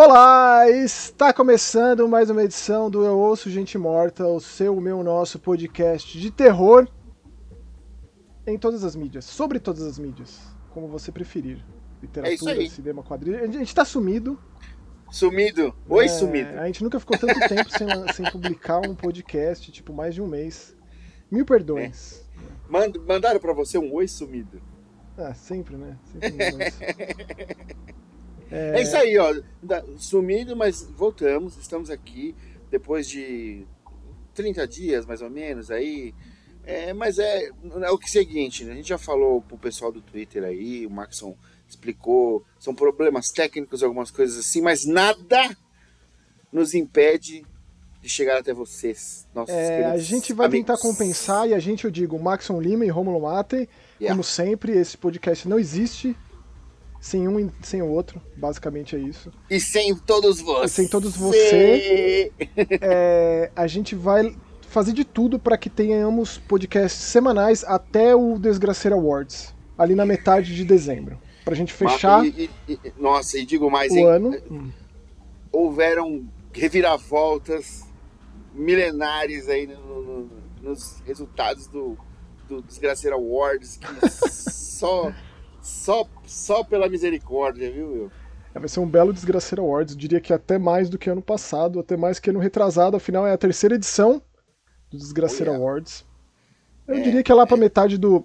Olá, está começando mais uma edição do Eu Ouço Gente Morta, o seu, o meu, nosso podcast de terror em todas as mídias, sobre todas as mídias, como você preferir. Literatura, É cinema, quadrilha. A gente tá sumido. Sumido? Oi, É, sumido. A gente nunca ficou tanto tempo sem, sem publicar um podcast, tipo, mais de um mês. Mil perdões. Mand- mandaram pra você um oi sumido. Ah, sempre, né? Sempre mandam isso. É, isso aí, ó. Sumido, mas voltamos. Estamos aqui depois de 30 dias, mais ou menos, aí. É, mas é, é o que seguinte, né? a gente já falou pro pessoal do Twitter aí, o Maxon explicou, são problemas técnicos, algumas coisas assim, mas nada nos impede de chegar até vocês, nossos É, a gente vai amigos. tentar compensar e a gente, eu digo, Maxon Lima e Romulo Matei. Yeah. Como sempre, esse podcast não existe sem um e sem o outro. Basicamente é isso. E sem todos vocês. Sem todos você. É, a gente vai fazer de tudo para que tenhamos podcasts semanais até o Desgraceira Awards, ali na metade de dezembro. Pra gente fechar E- e- e- nossa, e digo mais, o hein? ano. Houveram reviravoltas milenares aí no- no- nos resultados do, do Desgraceira Awards, que só, só, só pela misericórdia, viu, meu? É, vai ser um belo Desgraceira Awards. Eu diria que até mais do que ano passado, até mais que ano retrasado. Afinal, é a terceira edição do Desgraceira Oh, yeah. Awards. Eu É, diria que é lá pra metade do,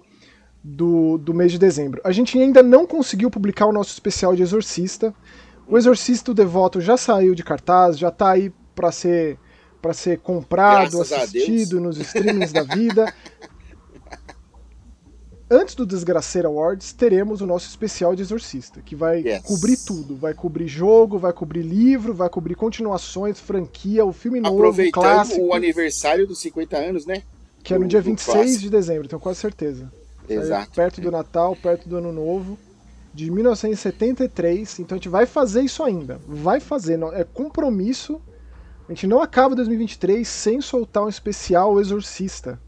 do, do mês de dezembro. A gente ainda não conseguiu publicar o nosso especial de Exorcista. O Exorcista o Devoto já saiu de cartaz, já tá aí pra ser para ser comprado, Graças assistido nos streamings da vida. Antes do Desgraceira Awards, teremos o nosso especial de Exorcista, que vai Yes. cobrir tudo. Vai cobrir jogo, vai cobrir livro, vai cobrir continuações, franquia, o filme novo, Aproveitando clássico, o aniversário dos 50 anos, né? que é no do- dia do 26 clássico. de dezembro, tenho quase certeza. Sai Exato. Perto do Natal, perto do Ano Novo, de 1973. Então a gente vai fazer isso ainda. Vai fazer, é compromisso. A gente não acaba 2023 sem soltar um especial Exorcista,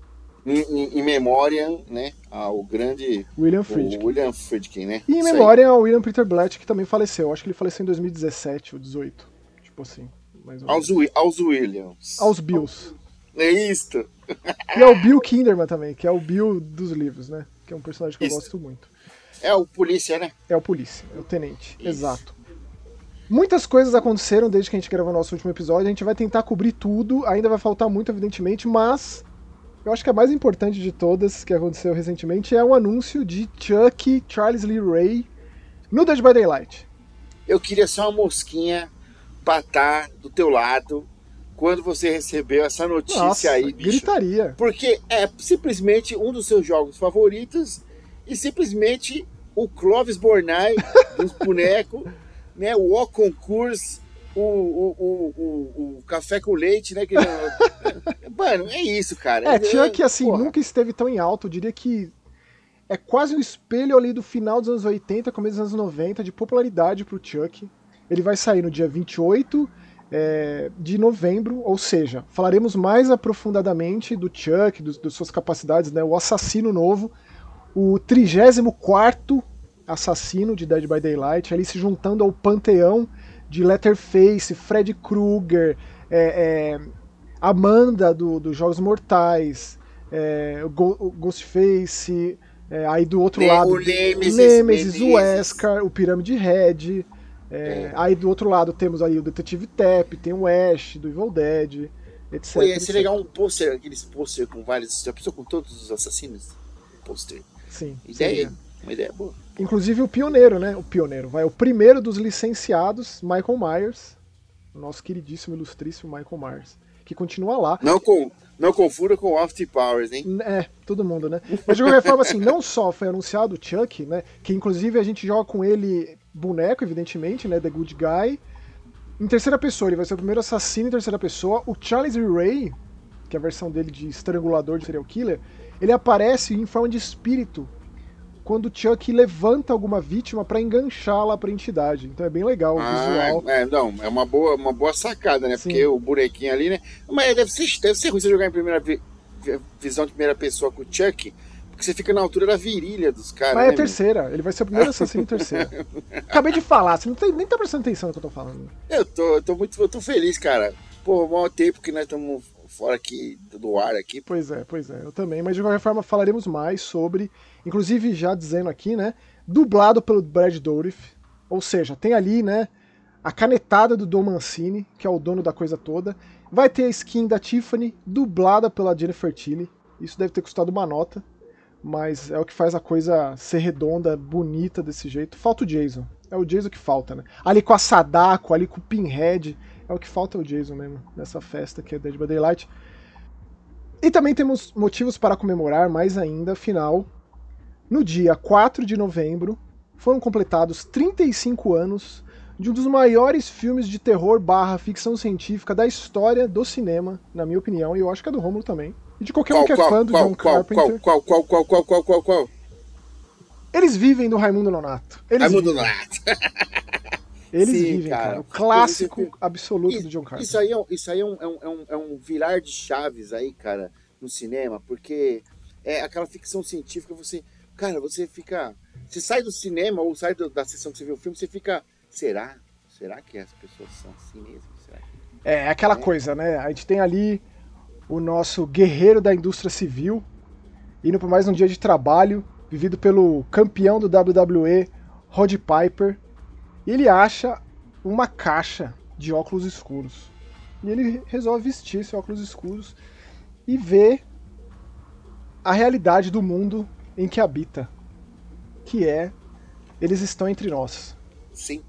Em, em- em memória, né, ao grande William Friedkin. William Friedkin, né? E em memória ao William Peter Blatt, que também faleceu. Acho que ele faleceu em 2017 ou 18. Tipo assim. Mais ou Aos, aos Williams. Aos Bills. É isto. E ao Bill Kinderman também, que é o Bill dos livros, né? Que é um personagem que eu Isso. gosto muito. É o polícia, né? É o polícia, é o tenente. Isso. Exato. Muitas coisas aconteceram desde que a gente gravou nosso último episódio. A gente vai tentar cobrir tudo. Ainda vai faltar muito, evidentemente, mas eu acho que a mais importante de todas que aconteceu recentemente é o anúncio de Chuck Charles Lee Ray no Dead by Daylight. Eu queria só uma mosquinha pra estar do teu lado quando você recebeu essa notícia Nossa, aí, bicho. gritaria. Porque é simplesmente um dos seus jogos favoritos e simplesmente o Clovis Bornai dos bonecos, né? O O Concurso, o, o, o, o, Café com Leite, né? Que, mano, é isso, cara. É, Chuck, assim, porra. nunca esteve tão em alto. Eu diria que é quase um espelho ali do final dos anos 80, começo dos anos 90, de popularidade pro Chuck. Ele vai sair no dia 28 é, de novembro, ou seja, falaremos mais aprofundadamente do Chuck, dos, das suas capacidades, né? O assassino novo, o 34 assassino de Dead by Daylight, ali se juntando ao panteão de Letterface, Fred Krueger, é, é, Amanda do- dos Jogos Mortais, é, o, Go- o Ghostface, é, aí do outro Ne- lado o Nemesis, Nemesis, o. Wesker, o Pirâmide Red. é, Aí do outro lado temos aí o Detetive Tap, tem o Ash do Evil Dead, etc. Pô, ia ser legal um pôster, aqueles pôster com vários. Já pensou com todos os assassinos? Pôster. Sim, Ideia, seria. uma ideia boa. Inclusive o pioneiro, né? O pioneiro, vai. O primeiro dos licenciados, Michael Myers. O nosso queridíssimo, ilustríssimo Michael Myers. Que continua lá. Não, com, não confunda com Austin Powers, hein? É, todo mundo, né? Mas de qualquer forma, assim, não só foi anunciado o Chuck, né? Que inclusive a gente joga com ele boneco, evidentemente, né? The Good Guy. Em terceira pessoa, ele vai ser o primeiro assassino em terceira pessoa. O Charles Ray, que é a versão dele de estrangulador de serial killer, ele aparece em forma de espírito quando o Chuck levanta alguma vítima pra enganchá-la pra entidade. Então é bem legal o visual. Ah, é, não, é uma boa, uma boa sacada, né? Sim. Porque o bonequinho ali, né? Mas deve ser, deve ser ruim você jogar em primeira vi- vi- visão de primeira pessoa com o Chuck, Porque você fica na altura da virilha dos caras. Mas né, é a terceira, ele vai ser o primeiro assassino em terceira. Acabei de falar, você não tem, nem tá prestando atenção no que eu tô falando. Eu tô, eu tô muito eu tô feliz, cara. Pô, maior tempo que nós estamos fora aqui do ar aqui. Pois é, pois é, eu também. Mas de qualquer forma falaremos mais sobre, inclusive já dizendo aqui, né, dublado pelo Brad Dourif, ou seja, tem ali, né, a canetada do Dom Mancini, que é o dono da coisa toda. Vai ter a skin da Tiffany, dublada pela Jennifer Tilly. Isso deve ter custado uma nota mas é o que faz a coisa ser redonda, bonita desse jeito. Falta o Jason. É o Jason que falta, né? Ali com a Sadako, ali com o Pinhead, é o que falta é o Jason mesmo, nessa festa que é Dead by Daylight. E também temos motivos para comemorar mais ainda, afinal, no dia 4 de novembro, foram completados 35 anos de um dos maiores filmes de terror barra ficção científica da história do cinema, na minha opinião, e eu acho que é do Romulo também. E de qualquer qual, um que é qual, fã do qual, John qual, Carpenter. Qual, qual, qual, qual, qual, qual, qual, Eles vivem do Raimundo Nonato. Eles Raimundo. Nonato. Eles Sim, vivem, cara. cara. O clássico Isso- absoluto Isso- do John Carpenter. Isso aí, é, um- isso aí é, um, é, um, é, um, é um virar de chaves aí, cara, no cinema, porque é aquela ficção científica, você. Cara, você fica. Você sai do cinema ou sai do- da sessão que você viu o filme, você fica. Será? Será que as pessoas são assim mesmo? Será que... É aquela coisa, né? A gente tem ali o nosso guerreiro da indústria civil indo por mais um dia de trabalho, vivido pelo campeão do WWE, Rod Piper. E ele acha uma caixa de óculos escuros. E ele resolve vestir esses óculos escuros e ver a realidade do mundo em que habita. Que é, eles estão entre nós. Sim.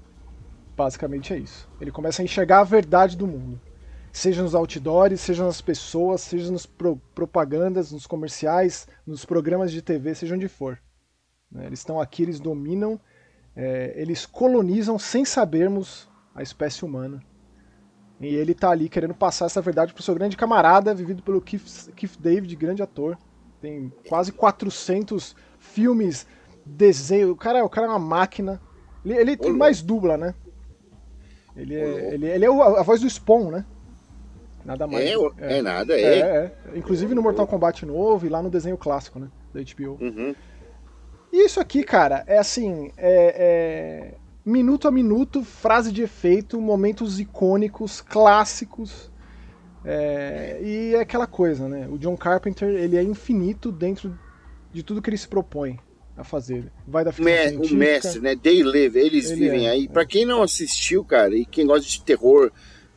Basicamente é isso. Ele começa a enxergar a verdade do mundo. Seja nos outdoors, seja nas pessoas, seja nas pro- propagandas, nos comerciais, nos programas de TV, seja onde for. Né, Eles estão aqui, eles dominam, é, eles colonizam sem sabermos a espécie humana. E ele tá ali querendo passar essa verdade pro seu grande camarada, vivido pelo Keith, Keith David, grande ator. Tem quase 400 filmes, desenho. O cara, o cara é uma máquina. Ele, ele tem mais dubla, né? Ele é, ele, ele é a voz do Spawn, né? Nada mais. É, é, nada, É, é. é. Inclusive no Mortal Kombat novo e lá no desenho clássico, né? Da HBO. Uhum. E isso aqui, cara, é assim, é, é minuto a minuto, frase de efeito, momentos icônicos, clássicos. é, e é aquela coisa, né? O John Carpenter, ele é infinito dentro de tudo que ele se propõe a fazer. Vai da ficção me- o mestre, né? They live, eles Ele vivem é, aí. é. Pra quem não assistiu, cara, e quem gosta de terror,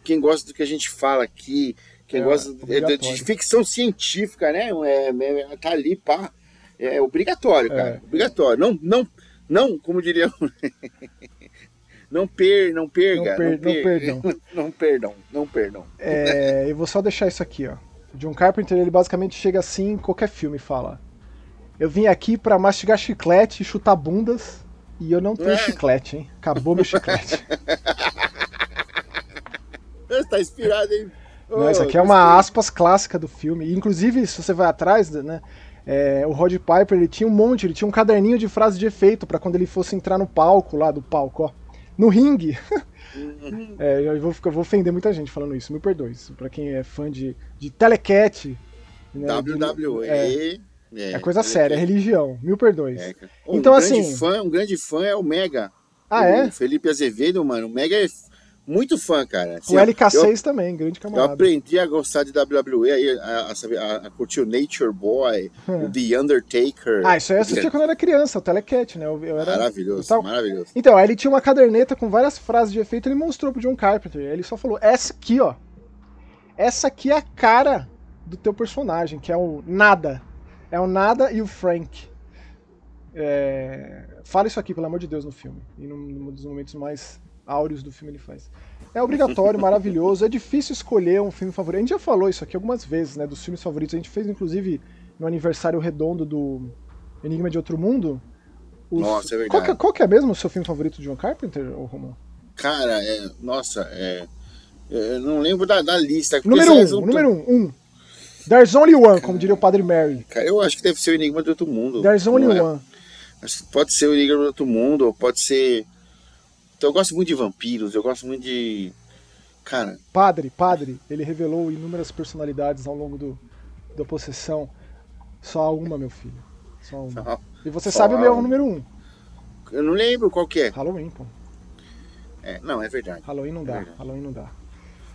quem gosta do que a gente fala aqui, quem É, gosta de, de ficção científica, né? É, é, tá ali, pá. É obrigatório, cara. É. Obrigatório. Não, não, não, como diria. não per, não perga. Não per- não perdão. não perdão, não perdão. É, eu vou só deixar isso aqui, ó. John Carpenter, ele basicamente chega assim em qualquer filme e fala: Eu vim aqui pra mastigar chiclete e chutar bundas, e eu não tenho É. chiclete, hein? Acabou meu chiclete. Você tá inspirado, hein? Não, isso aqui é uma aspas clássica do filme. Inclusive, se você vai atrás, né? É, o Rod Piper ele tinha um monte, ele tinha um caderninho de frases de efeito pra quando ele fosse entrar no palco lá do palco, ó. No ringue. É, eu vou, eu vou ofender muita gente falando isso, me perdoe. Pra quem é fã de, de Telecat. né, WWE. É, É, é coisa séria, é religião. Mil perdões. É. Um Então, grande assim- Fã, um grande fã é o Mega. Ah, o é? Felipe Azevedo, mano. O Mega é muito fã, cara. Assim, O ó, LK6 também, grande Eu, eu camarada. aprendi a gostar de WWE, aí, a, a, a- curtir o Nature Boy, o The Undertaker. Ah, isso aí eu assistia quando eu era criança, o Telecat, né? Eu, eu era, Maravilhoso, eu tava- maravilhoso. Então, aí ele tinha uma caderneta com várias frases de efeito, ele mostrou pro John Carpenter. Ele só falou: essa aqui, ó. Essa aqui é a cara do teu personagem, que é o nada. É o nada e o Frank. É... Fala isso aqui, pelo amor de Deus, no filme. E num, num dos momentos mais áureos do filme ele faz. É obrigatório, maravilhoso. É difícil escolher um filme favorito. A gente já falou isso aqui algumas vezes, né? Dos filmes favoritos. A gente fez, inclusive, no aniversário redondo do Enigma de Outro Mundo. os- Nossa, é verdade. Qual que, qual que é mesmo o seu filme favorito do John Carpenter, ô Romão? Cara, é, nossa, é, eu não lembro da, da lista. Número um, não número um, um. There's only one, como diria o Padre Mary. Cara, eu acho que deve ser o Enigma do Outro Mundo. There's only é? one. Pode ser o Enigma do Outro Mundo, ou pode ser. Então, eu gosto muito de vampiros, eu gosto muito de. Cara, Padre, padre, ele revelou inúmeras personalidades ao longo do, da possessão. Só uma, meu filho. Só uma. E você sabe o meu número um. Eu não lembro qual que é. Halloween, pô. É, não, é verdade. Halloween não É dá. verdade. Halloween não dá.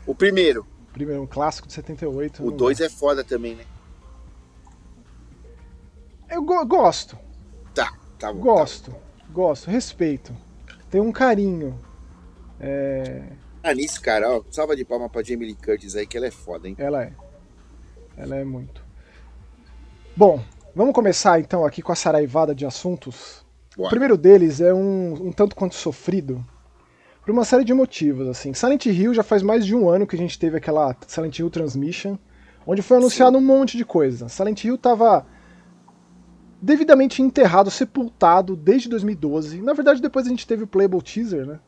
O primeiro. Primeiro, um clássico de 78. O não 2 dá. é foda também, né? Eu go- gosto, Tá, tá bom. gosto, gosto, respeito. Tem um carinho. É, Ah, nisso, cara, ó, salva de palma pra Jamie Lee Curtis aí, que ela é foda, hein? Ela é. Ela é muito. Bom, vamos começar então aqui com a saraivada de assuntos. O Bora. primeiro deles é um, um tanto quanto sofrido por uma série de motivos. Assim. Silent Hill já faz mais de um ano que a gente teve aquela Silent Hill Transmission, onde foi anunciado um monte de coisa. Silent Hill estava devidamente enterrado, sepultado desde 2012. Na verdade, depois a gente teve o Playable Teaser, né?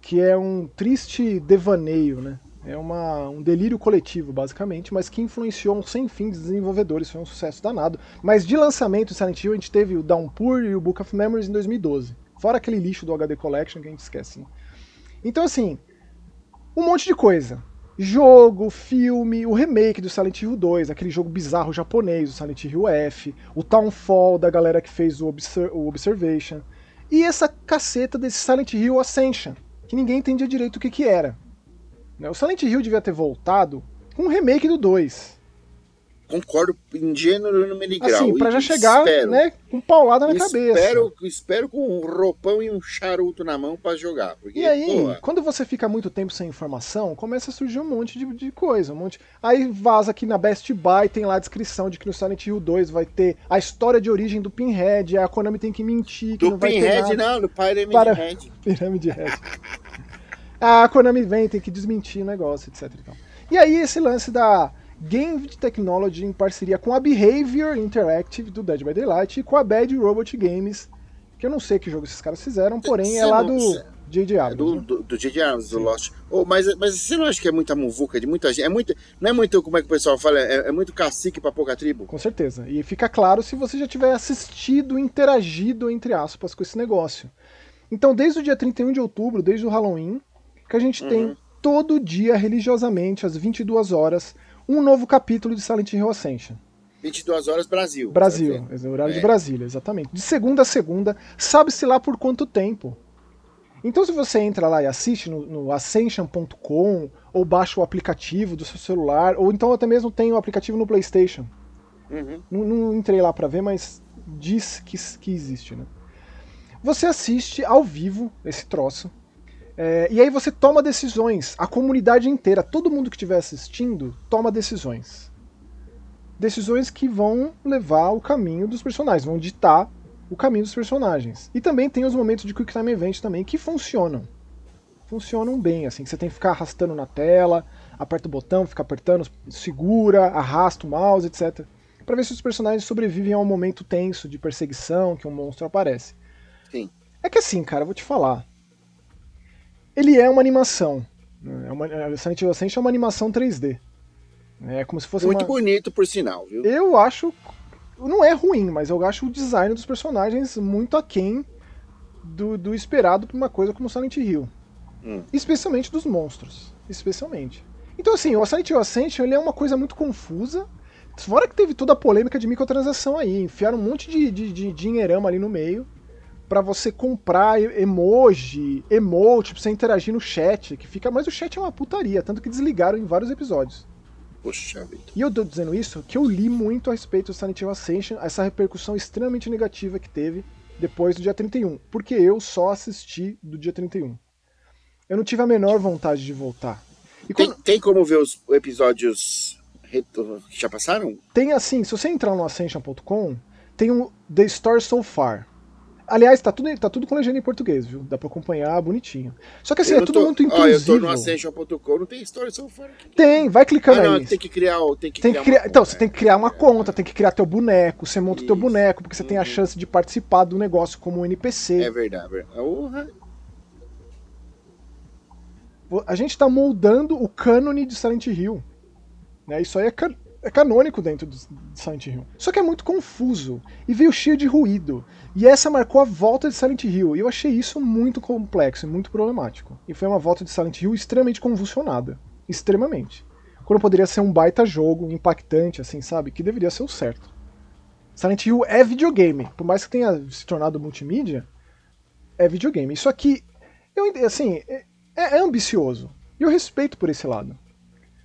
Que é um triste devaneio, né? É uma, um delírio coletivo, basicamente, mas que influenciou um sem fim de desenvolvedores. Foi um sucesso danado. Mas de lançamento, Silent Hill, a gente teve o Downpour e o Book of Memories em 2012. Fora aquele lixo do HD Collection que a gente esquece. Né? Então, assim, um monte de coisa. Jogo, filme, o remake do Silent Hill 2, aquele jogo bizarro japonês, o Silent Hill F, o Townfall da galera que fez o, Obser o Observation, e essa caceta desse Silent Hill Ascension, que ninguém entendia direito o que, que era. Né, O Silent Hill devia ter voltado com um remake do 2. Concordo em gênero, número e grau. Assim, pra já chegar, espero, né, com paulada na cabeça. Espero, espero com um roupão e um charuto na mão pra jogar. Porque, E aí, quando você fica muito tempo sem informação, começa a surgir um monte de, de coisa, um monte. Aí vaza aqui na Best Buy, tem lá a descrição de que no Silent Hill 2 vai ter a história de origem do Pinhead, a Konami tem que mentir, que do não vai ter Pinhead, nada. não, do Pyramid Para- Head. Pirâmide Red. a Konami vem, tem que desmentir o negócio, etc. E, tal. e aí esse lance da Game Technology em parceria com a Behavior Interactive do Dead by Daylight e com a Bad Robot Games, que eu não sei que jogo esses caras fizeram, porém é Você lá não- do J.J. É Abrams. do, né? do, do J.J. Abrams, do Lost. Oh, mas, mas você não acha que é muita muvuca de muita gente? É muito, não é muito, como é que o pessoal fala? É, é muito cacique pra pouca tribo? Com certeza. E fica claro se você já tiver assistido, interagido, entre aspas, com esse negócio. Então, desde o dia 31 de outubro, desde o Halloween, que a gente Uhum. tem todo dia, religiosamente, às 22 horas, um novo capítulo de Silent Hill Ascension. 22 horas Brasil. Brasil, Tá é horário de É. Brasília, exatamente. De segunda a segunda, sabe-se lá por quanto tempo. Então, se você entra lá e assiste no, no ascension.com, ou baixa o aplicativo do seu celular, ou então até mesmo tem o aplicativo no PlayStation. Uhum. Não, não entrei lá pra ver, mas diz que, que existe, né? Você assiste ao vivo esse troço. É, e aí você toma decisões. A comunidade inteira, todo mundo que estiver assistindo, toma decisões. Decisões que vão levar o caminho dos personagens, vão ditar o caminho dos personagens. E também tem os momentos de Quick Time Event também que funcionam. Funcionam bem, assim, que você tem que ficar arrastando na tela, aperta o botão, fica apertando, segura, arrasta o mouse, etc. Pra ver se os personagens sobrevivem a um momento tenso de perseguição, que um monstro aparece. Sim. É que assim, cara, eu vou te falar. Ele é uma animação. É uma, Silent Hill Ascension é uma animação 3D. É como se fosse Muito uma... bonito, por sinal, viu? Eu acho. Não é ruim, mas eu acho o design dos personagens muito aquém do, do esperado pra uma coisa como Silent Hill. Hum. Especialmente dos monstros. Especialmente. Então, assim, o Silent Hill Ascension ele é uma coisa muito confusa. Fora que teve toda a polêmica de microtransação aí. Enfiaram um monte de, de, de dinheirama ali no meio pra você comprar emoji, emote, pra você interagir no chat. Que fica, mas o chat é uma putaria, tanto que desligaram em vários episódios. Poxa vida. E eu tô dizendo isso que eu li muito a respeito do Silent Hill Ascension, essa repercussão extremamente negativa que teve depois do dia 31. Porque eu só assisti do dia 31. Eu não tive a menor vontade de voltar. E Tem, quando, tem como ver os episódios que já passaram? tem assim, se você entrar no Ascension.com, tem um The Story So Far. Aliás, tá tudo, tá tudo com legenda em português, viu? Dá pra acompanhar bonitinho. Só que assim, Eu é tudo tô- muito Ó, eu tô inclusivo. no Ascension.com, não tem história far aqui. Tem, vai Ah, clicando não, aí. tem que criar, tem que Tem criar, criar, então, conta, você tem que criar uma é. conta, tem que criar teu boneco, você monta teu boneco, porque você tem a Uhum. chance de participar do negócio como um NPC. É verdade, é verdade. Urra. A gente tá moldando o cânone de Silent Hill. Né? Isso aí é, can- é canônico dentro de Silent Hill. Só que é muito confuso e veio cheio de ruído. E essa marcou a volta de Silent Hill. E eu achei isso muito complexo e muito problemático. E foi uma volta de Silent Hill extremamente convulsionada. Extremamente. Quando poderia ser um baita jogo, impactante, assim, sabe? Que deveria ser o certo. Silent Hill é videogame. Por mais que tenha se tornado multimídia, é videogame. Isso aqui, eu, assim, é, é ambicioso. E eu respeito por esse lado.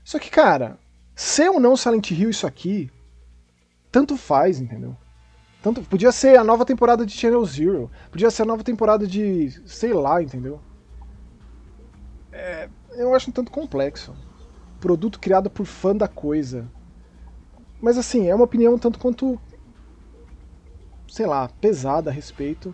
Só que, cara, ser ou não Silent Hill isso aqui, tanto faz, entendeu? Tanto, podia ser a nova temporada de Channel Zero. Podia ser a nova temporada de. sei lá, entendeu? É, eu acho um tanto complexo. Produto criado por fã da coisa. Mas assim, é uma opinião tanto quanto. sei lá, pesada a respeito.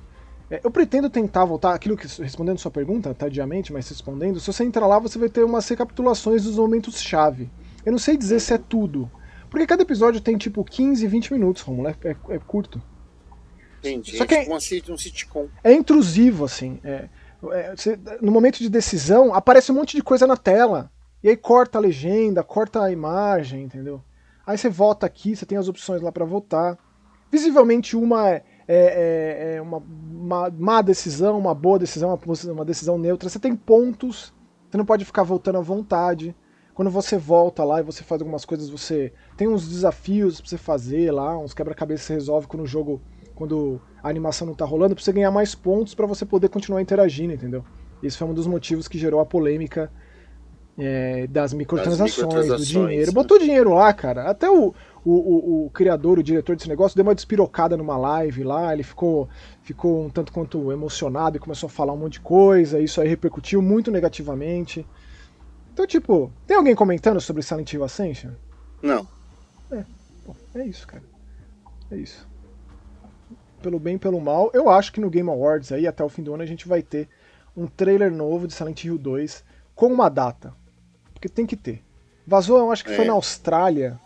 É, eu pretendo tentar voltar, aquilo que respondendo sua pergunta, tadiamente, mas respondendo, se você entrar lá, você vai ter umas recapitulações dos momentos-chave. Eu não sei dizer se é tudo, porque cada episódio tem tipo 15, 20 minutos, Romulo. É, é, é curto. Entendi. Só que é, tipo um sitcom. É intrusivo, assim. É, é, você, no momento de decisão, aparece um monte de coisa na tela. E aí corta a legenda, corta a imagem, entendeu? Aí você vota aqui, você tem as opções lá para votar. Visivelmente uma é, é, é uma, uma má decisão, uma boa decisão, uma, uma decisão neutra. Você tem pontos, você não pode ficar voltando à vontade. Quando você volta lá e você faz algumas coisas, você tem uns desafios pra você fazer lá, uns quebra-cabeça que você resolve quando o jogo, quando a animação não tá rolando, pra você ganhar mais pontos para você poder continuar interagindo, entendeu? Esse foi um dos motivos que gerou a polêmica é, das, microtransações, das microtransações, do dinheiro. Né? Botou dinheiro lá, cara. Até o, o, o, o, criador, o diretor desse negócio, deu uma despirocada numa live lá, ele ficou, ficou um tanto quanto emocionado e começou a falar um monte de coisa, isso aí repercutiu muito negativamente. Então, tipo, tem alguém comentando sobre Silent Hill Ascension? Não. É, bom, é isso, cara. É isso. Pelo bem e pelo mal, eu acho que no Game Awards aí, até o fim do ano, a gente vai ter um trailer novo de Silent Hill 2 com uma data. Porque tem que ter. Vazou, eu acho que é. foi na Austrália,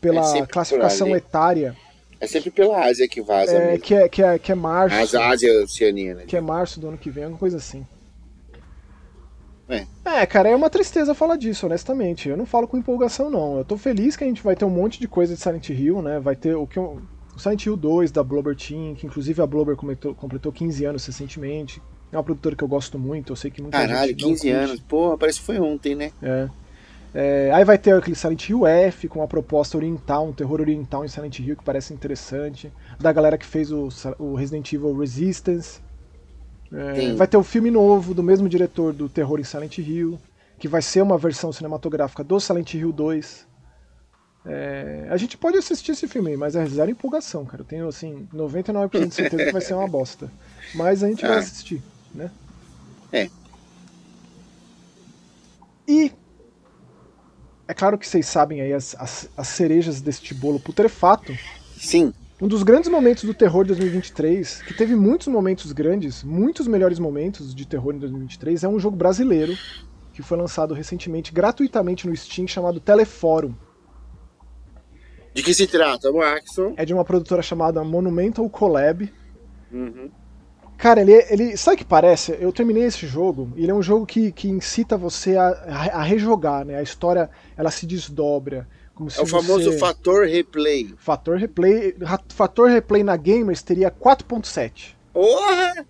pela é classificação etária. É sempre pela Ásia que vaza. É, que é, que, é, que é março. A Ásia Oceania, né? Que é março do ano que vem, alguma coisa assim. É. é, cara, é uma tristeza falar disso, honestamente. Eu não falo com empolgação, não. Eu tô feliz que a gente vai ter um monte de coisa de Silent Hill, né? Vai ter o que o Silent Hill 2 da Blobber Team, que inclusive a Blobber completou, completou 15 anos recentemente. É uma produtora que eu gosto muito, eu sei que muita Caralho, gente. Caralho, 15 anos. Pô, parece que foi ontem, né? É. é. Aí vai ter aquele Silent Hill F com uma proposta oriental, um terror oriental em Silent Hill que parece interessante. Da galera que fez o, o Resident Evil Resistance. É, vai ter o filme novo do mesmo diretor do Terror em Silent Hill, que vai ser uma versão cinematográfica do Silent Hill 2. É, a gente pode assistir esse filme, mas é zero empolgação, cara. Eu tenho assim 99% de certeza que vai ser uma bosta. Mas a gente ah. vai assistir, né? É. E é claro que vocês sabem aí as, as, as cerejas deste bolo putrefato. Sim. Um dos grandes momentos do terror de 2023, que teve muitos momentos grandes, muitos melhores momentos de terror em 2023, é um jogo brasileiro que foi lançado recentemente gratuitamente no Steam chamado Telefórum. De que se trata, Waxon? É de uma produtora chamada Monumental Collab. Uhum. Cara, ele, ele. Sabe o que parece? Eu terminei esse jogo, e ele é um jogo que, que incita você a, a rejogar, né? A história ela se desdobra é o famoso fator replay. Fator replay. Fator replay na Gamers teria 4.7. Porra!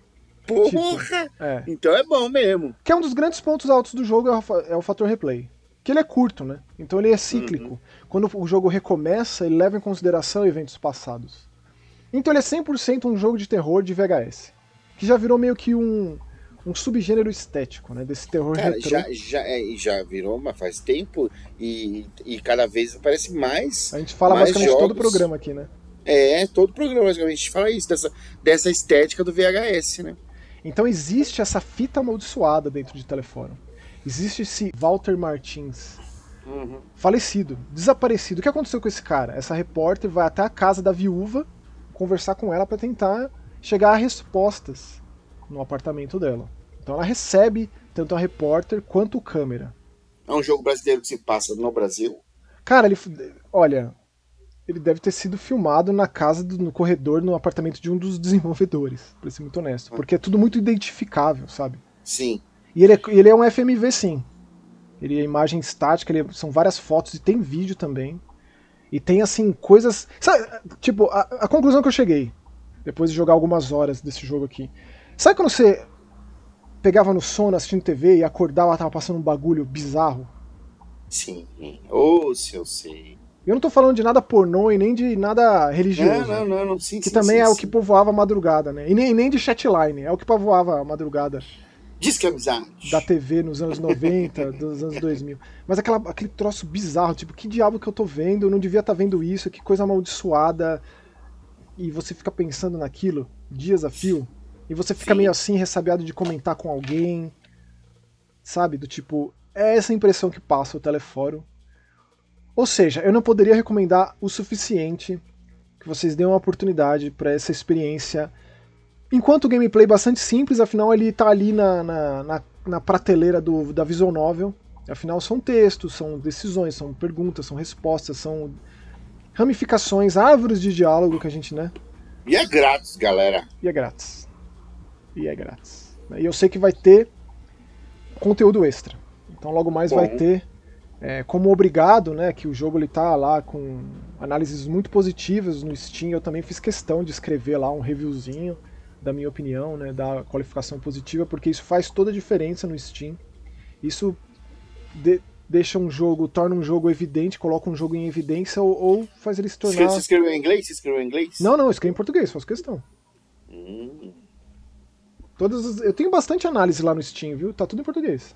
Porra! Tipo, é. Então é bom mesmo. Que é um dos grandes pontos altos do jogo, é o é fator replay. Que ele é curto, né? Então ele é cíclico. Uhum. Quando o jogo recomeça, ele leva em consideração eventos passados. Então ele é 100% um jogo de terror de VHS. Que já virou meio que um, um subgênero estético, né? Desse terror Cara, retrô. Já, já, é, já virou, mas faz tempo e, e cada vez aparece mais. A gente fala mais basicamente jogos. todo o programa aqui, né? É, todo o programa, basicamente. A gente fala isso, dessa, dessa estética do VHS, né? Então existe essa fita amaldiçoada dentro de Telefone. Existe esse Walter Martins. Uhum. Falecido, desaparecido. O que aconteceu com esse cara? Essa repórter vai até a casa da viúva conversar com ela para tentar chegar a respostas no apartamento dela. Então ela recebe tanto a repórter quanto o câmera. É um jogo brasileiro que se passa no Brasil? Cara, ele. Olha. Ele deve ter sido filmado na casa, do, no corredor, no apartamento de um dos desenvolvedores, pra ser muito honesto. Porque é tudo muito identificável, sabe? Sim. E ele é, ele é um FMV, sim. Ele é imagem estática, ele, são várias fotos e tem vídeo também. E tem, assim, coisas. Sabe, tipo, a, a conclusão que eu cheguei, depois de jogar algumas horas desse jogo aqui, Sabe quando você pegava no sono assistindo TV e acordava e tava passando um bagulho bizarro? Sim. Ou oh, se eu sei. Eu não tô falando de nada pornô e nem de nada religioso. Não, não, não, sim, Que sim, também sim, é o sim. que povoava a madrugada, né? E nem, nem de chatline, é o que povoava a madrugada Diz que é amizade. da TV nos anos 90, dos anos 2000. Mas aquela, aquele troço bizarro, tipo, que diabo que eu tô vendo? Eu não devia estar vendo isso, que coisa amaldiçoada. E você fica pensando naquilo dias a fio. E você fica Sim. meio assim, ressabiado de comentar com alguém. Sabe? Do tipo, é essa impressão que passa o telefórum. Ou seja, eu não poderia recomendar o suficiente que vocês deem uma oportunidade para essa experiência. Enquanto o gameplay é bastante simples, afinal ele tá ali na, na, na, na prateleira do, da visual novel. Afinal são textos, são decisões, são perguntas, são respostas, são ramificações, árvores de diálogo que a gente, né? E é grátis, galera. E é grátis. E é grátis. E eu sei que vai ter conteúdo extra. Então logo mais Bom. vai ter é, como obrigado, né? Que o jogo ele tá lá com análises muito positivas no Steam. Eu também fiz questão de escrever lá um reviewzinho da minha opinião, né? Da qualificação positiva, porque isso faz toda a diferença no Steam. Isso de- deixa um jogo, torna um jogo evidente, coloca um jogo em evidência ou, ou faz ele se tornar. você escreveu em inglês? Você escreveu em inglês? Não, não, eu escrevi em português, faço questão. Hum, Todas as- Eu tenho bastante análise lá no Steam, viu? Tá tudo em português.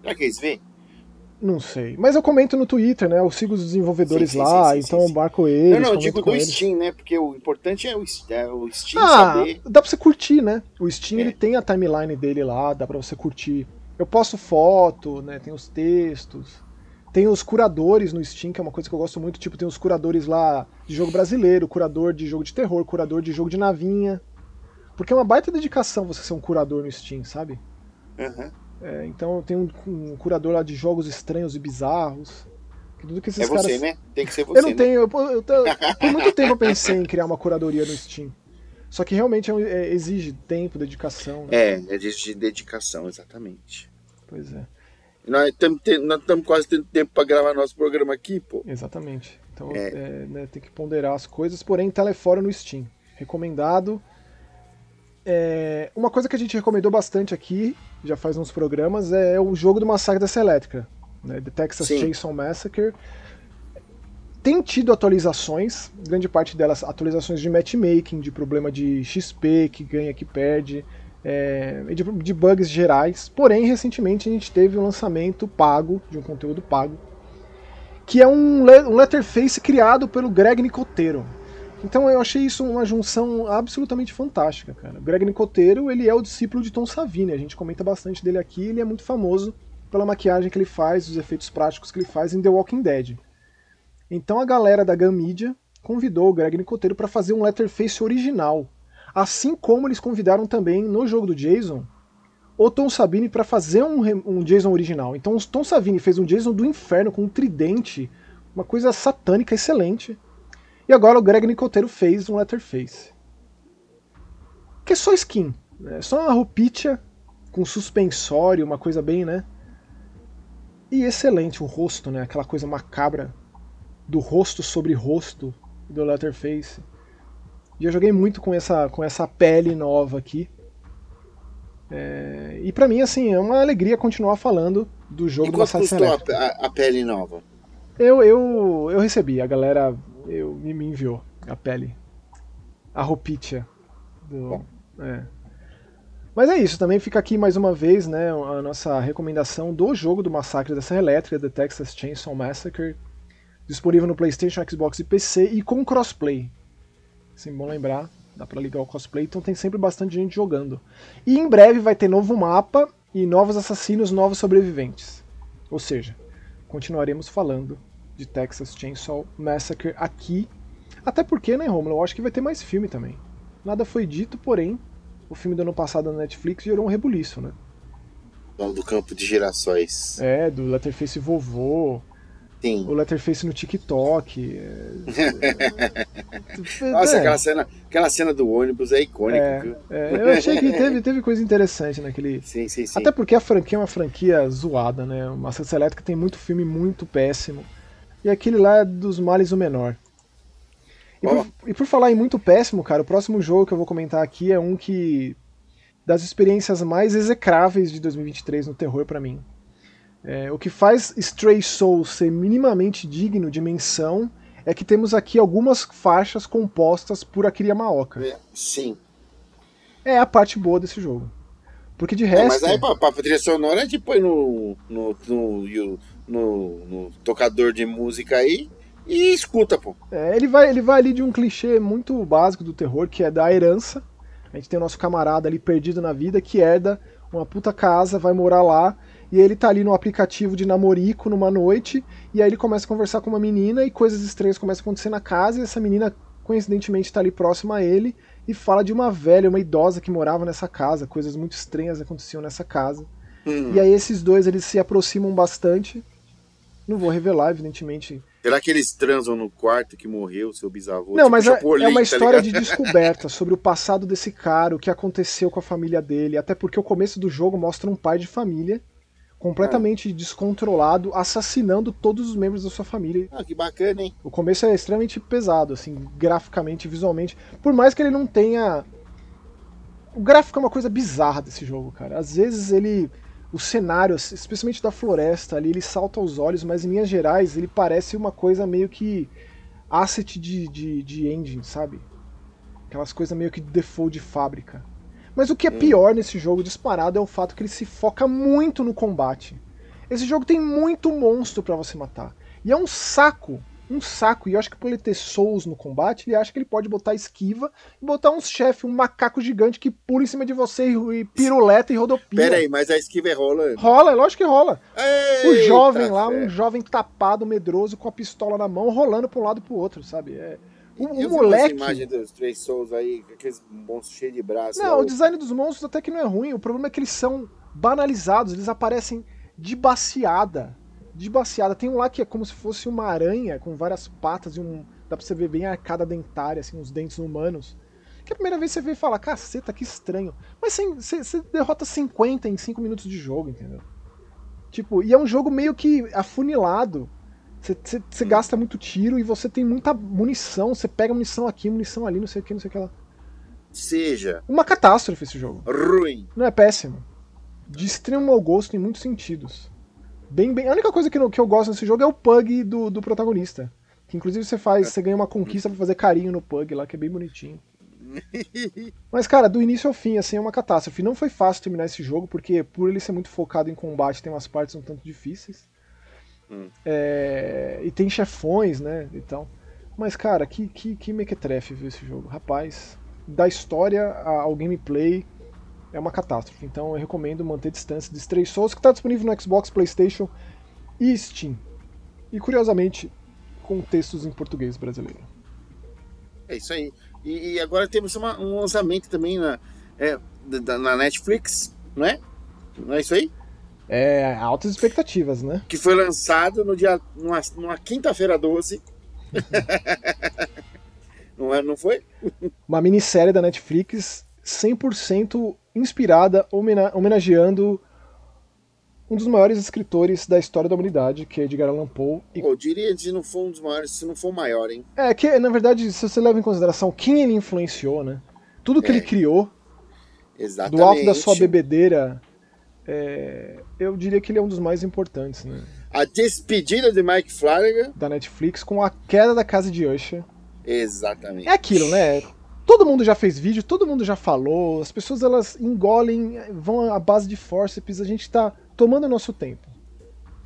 será que eles veem? Não sei. Mas eu comento no Twitter, né? Eu sigo os desenvolvedores Sim, sim, lá, sim, então eu sim. marco eles. não, não, eu digo do eles. Steam, né? Porque o importante é o, é o Steam Ah, saber. dá pra você curtir, né? O Steam É. ele tem a timeline dele lá, dá pra você curtir. Eu posto foto, né? Tem os textos. Tem os curadores no Steam, que é uma coisa que eu gosto muito. Tipo, tem os curadores lá de jogo brasileiro, curador de jogo de terror, curador de jogo de navinha. Porque é uma baita dedicação você ser um curador no Steam, sabe? Aham. É, então tem um, um curador lá de jogos estranhos e bizarros. Tudo que esses É você, caras... né? Tem que ser você. Eu não né? tenho. Eu, eu, eu- por muito tempo eu pensei em criar uma curadoria no Steam. Só que realmente é é- exige tempo, dedicação. Né? É, de dedicação, exatamente. Pois é, Nós estamos quase tendo tempo para gravar nosso programa aqui, pô. exatamente. Então É. é, né, tem que ponderar as coisas, porém telefora no Steam. Recomendado. É, uma coisa que a gente recomendou bastante aqui, já faz uns programas, é o jogo do Massacre da Elétrica. Né, The Texas Sim. Chainsaw Massacre. Tem tido atualizações, grande parte delas atualizações de matchmaking, de problema de XP, que ganha, que perde, é, e de, de bugs gerais. Porém, recentemente a gente teve um lançamento pago, de um conteúdo pago, que é um, le- um letterface criado pelo Greg Nicotero. Então eu achei isso uma junção absolutamente fantástica, cara. O Greg Nicotero, ele é o discípulo de Tom Savini, a gente comenta bastante dele aqui, ele é muito famoso pela maquiagem que ele faz, os efeitos práticos que ele faz em The Walking Dead. Então a galera da Gun Media convidou o Greg Nicotero para fazer um letterface original, assim como eles convidaram também no jogo do Jason o Tom Savini para fazer um, um Jason original. Então o Tom Savini fez um Jason do inferno com um tridente, uma coisa satânica excelente. E agora o Greg Nicotero fez um letterface. Que é só skin, né? só uma roupinha com suspensório, uma coisa bem, né? E excelente o rosto, né? Aquela coisa macabra do rosto sobre rosto do Letterface. E eu joguei muito com essa, com essa pele nova aqui. É, e pra mim, assim, é uma alegria continuar falando do jogo E do quanto Massacre custou a, Elétrica. a- a pele nova? Eu, eu, eu recebi, a galera eu, me, me enviou a pele. A roupinha. Do, é. Mas é isso, também fica aqui mais uma vez né, a nossa recomendação do jogo do Massacre da Serra Elétrica, The Texas Chainsaw Massacre, disponível no PlayStation, Xbox e PC e com crossplay. Sim, bom lembrar, dá pra ligar o crossplay, então tem sempre bastante gente jogando. E em breve vai ter novo mapa e novos assassinos, novos sobreviventes. Ou seja, continuaremos falando de Texas Chainsaw Massacre aqui. Até porque, né, Romulo? Eu acho que vai ter mais filme também. Nada foi dito, porém, o filme do ano passado na Netflix gerou um rebuliço, né? Dono do campo de girassóis. É, do Letterface vovô, Sim. o Letterface no TikTok. É... Nossa, é, aquela, cena, aquela cena do ônibus é icônica, é, viu? é, eu achei que teve, teve coisa interessante naquele. Sim, sim, sim. Até porque a franquia é uma franquia zoada, né? O Massacre Elétrica tem muito filme muito péssimo. E aquele lá é dos males o menor. E por, e por falar em muito péssimo, cara, o próximo jogo que eu vou comentar aqui é um que. das experiências mais execráveis de 2023 no terror pra mim. É, o que faz Stray Soul ser minimamente digno de menção é que temos aqui algumas faixas compostas por Akira Yamaoka. É, sim. É a parte boa desse jogo. Porque de resto. É, mas aí pra, pra trilha sonora a gente põe no no, no, no, no, tocador de música aí e escuta, pô. É, ele vai, ele vai ali de um clichê muito básico do terror, que é da herança. A gente tem o nosso camarada ali perdido na vida que herda uma puta casa, vai morar lá e ele tá ali no aplicativo de namorico numa noite, e aí ele começa a conversar com uma menina e coisas estranhas começam a acontecer na casa, e essa menina coincidentemente está ali próxima a ele e fala de uma velha, uma idosa que morava nessa casa, coisas muito estranhas aconteciam nessa casa. Hum. E aí esses dois eles se aproximam bastante. Não vou revelar, evidentemente. Será que eles transam no quarto que morreu seu bisavô? Não, tipo mas é, é, uma tá história tá de descoberta sobre o passado desse cara, o que aconteceu com a família dele, até porque o começo do jogo mostra um pai de família completamente ah. descontrolado, assassinando todos os membros da sua família. Ah, que bacana, hein? O começo é extremamente pesado, assim, graficamente, visualmente. Por mais que ele não tenha. O gráfico é uma coisa bizarra desse jogo, cara. Às vezes ele. O cenário, especialmente da floresta ali, ele salta aos olhos, mas em linhas gerais ele parece uma coisa meio que. asset de, de, de engine, sabe? Aquelas coisas meio que default de fábrica. Mas o que é hum. pior nesse jogo disparado é o fato que ele se foca muito no combate. Esse jogo tem muito monstro para você matar. E é um saco, um saco. E eu acho que por ele ter souls no combate, ele acha que ele pode botar esquiva e botar uns chefe, um macaco gigante que pula em cima de você e piruleta e rodopia. Pera aí, mas a esquiva rola? Rola, é lógico que rola. Eita o jovem lá, um jovem tapado, medroso, com a pistola na mão, rolando pra um lado pro outro, sabe? É o, o moleque. imagem dos três Souls aí, aqueles monstros cheios de braços. Não, o design dos monstros até que não é ruim. O problema é que eles são banalizados, eles aparecem de baciada. De baciada. Tem um lá que é como se fosse uma aranha com várias patas e um. Dá pra você ver bem a arcada dentária, assim, os dentes humanos. Que a primeira vez você vê e fala, caceta, que estranho. Mas você, você derrota 50 em 5 minutos de jogo, entendeu? Tipo, e é um jogo meio que afunilado você gasta muito tiro e você tem muita munição. Você pega munição aqui, munição ali, não sei o que, não sei o que lá. Seja. Uma catástrofe esse jogo. Ruim. Não é péssimo. De extremo mau gosto em muitos sentidos. Bem, bem. A única coisa que, não, que eu gosto nesse jogo é o pug do, do protagonista. Que inclusive você faz, você ganha uma conquista pra fazer carinho no pug lá, que é bem bonitinho. Mas, cara, do início ao fim, assim, é uma catástrofe. Não foi fácil terminar esse jogo, porque por ele ser muito focado em combate, tem umas partes um tanto difíceis. Hum. É, e tem chefões, né? Então. Mas, cara, que, que, que mequetrefe viu esse jogo. Rapaz, da história ao gameplay é uma catástrofe. Então eu recomendo manter distância de Stray Souls, que está disponível no Xbox, PlayStation e Steam. E curiosamente, com textos em português brasileiro. É isso aí. E, e agora temos uma, um lançamento também na, é, na Netflix, não é? Não é isso aí? É, altas expectativas, né? Que foi lançado no dia, numa, numa quinta-feira 12. não, é, não foi? Uma minissérie da Netflix 100% inspirada, homenageando um dos maiores escritores da história da humanidade, que é Edgar Allan Poe. E... Eu diria se não for um dos maiores, se não for o maior, hein? É, que na verdade, se você leva em consideração quem ele influenciou, né? Tudo que é. ele criou, Exatamente. do alto da sua bebedeira é, eu diria que ele é um dos mais importantes, né? A despedida de Mike Flanagan. Da Netflix com a queda da casa de Usher. Exatamente. É aquilo, né? Todo mundo já fez vídeo, todo mundo já falou, as pessoas elas engolem, vão à base de forceps, a gente tá tomando o nosso tempo.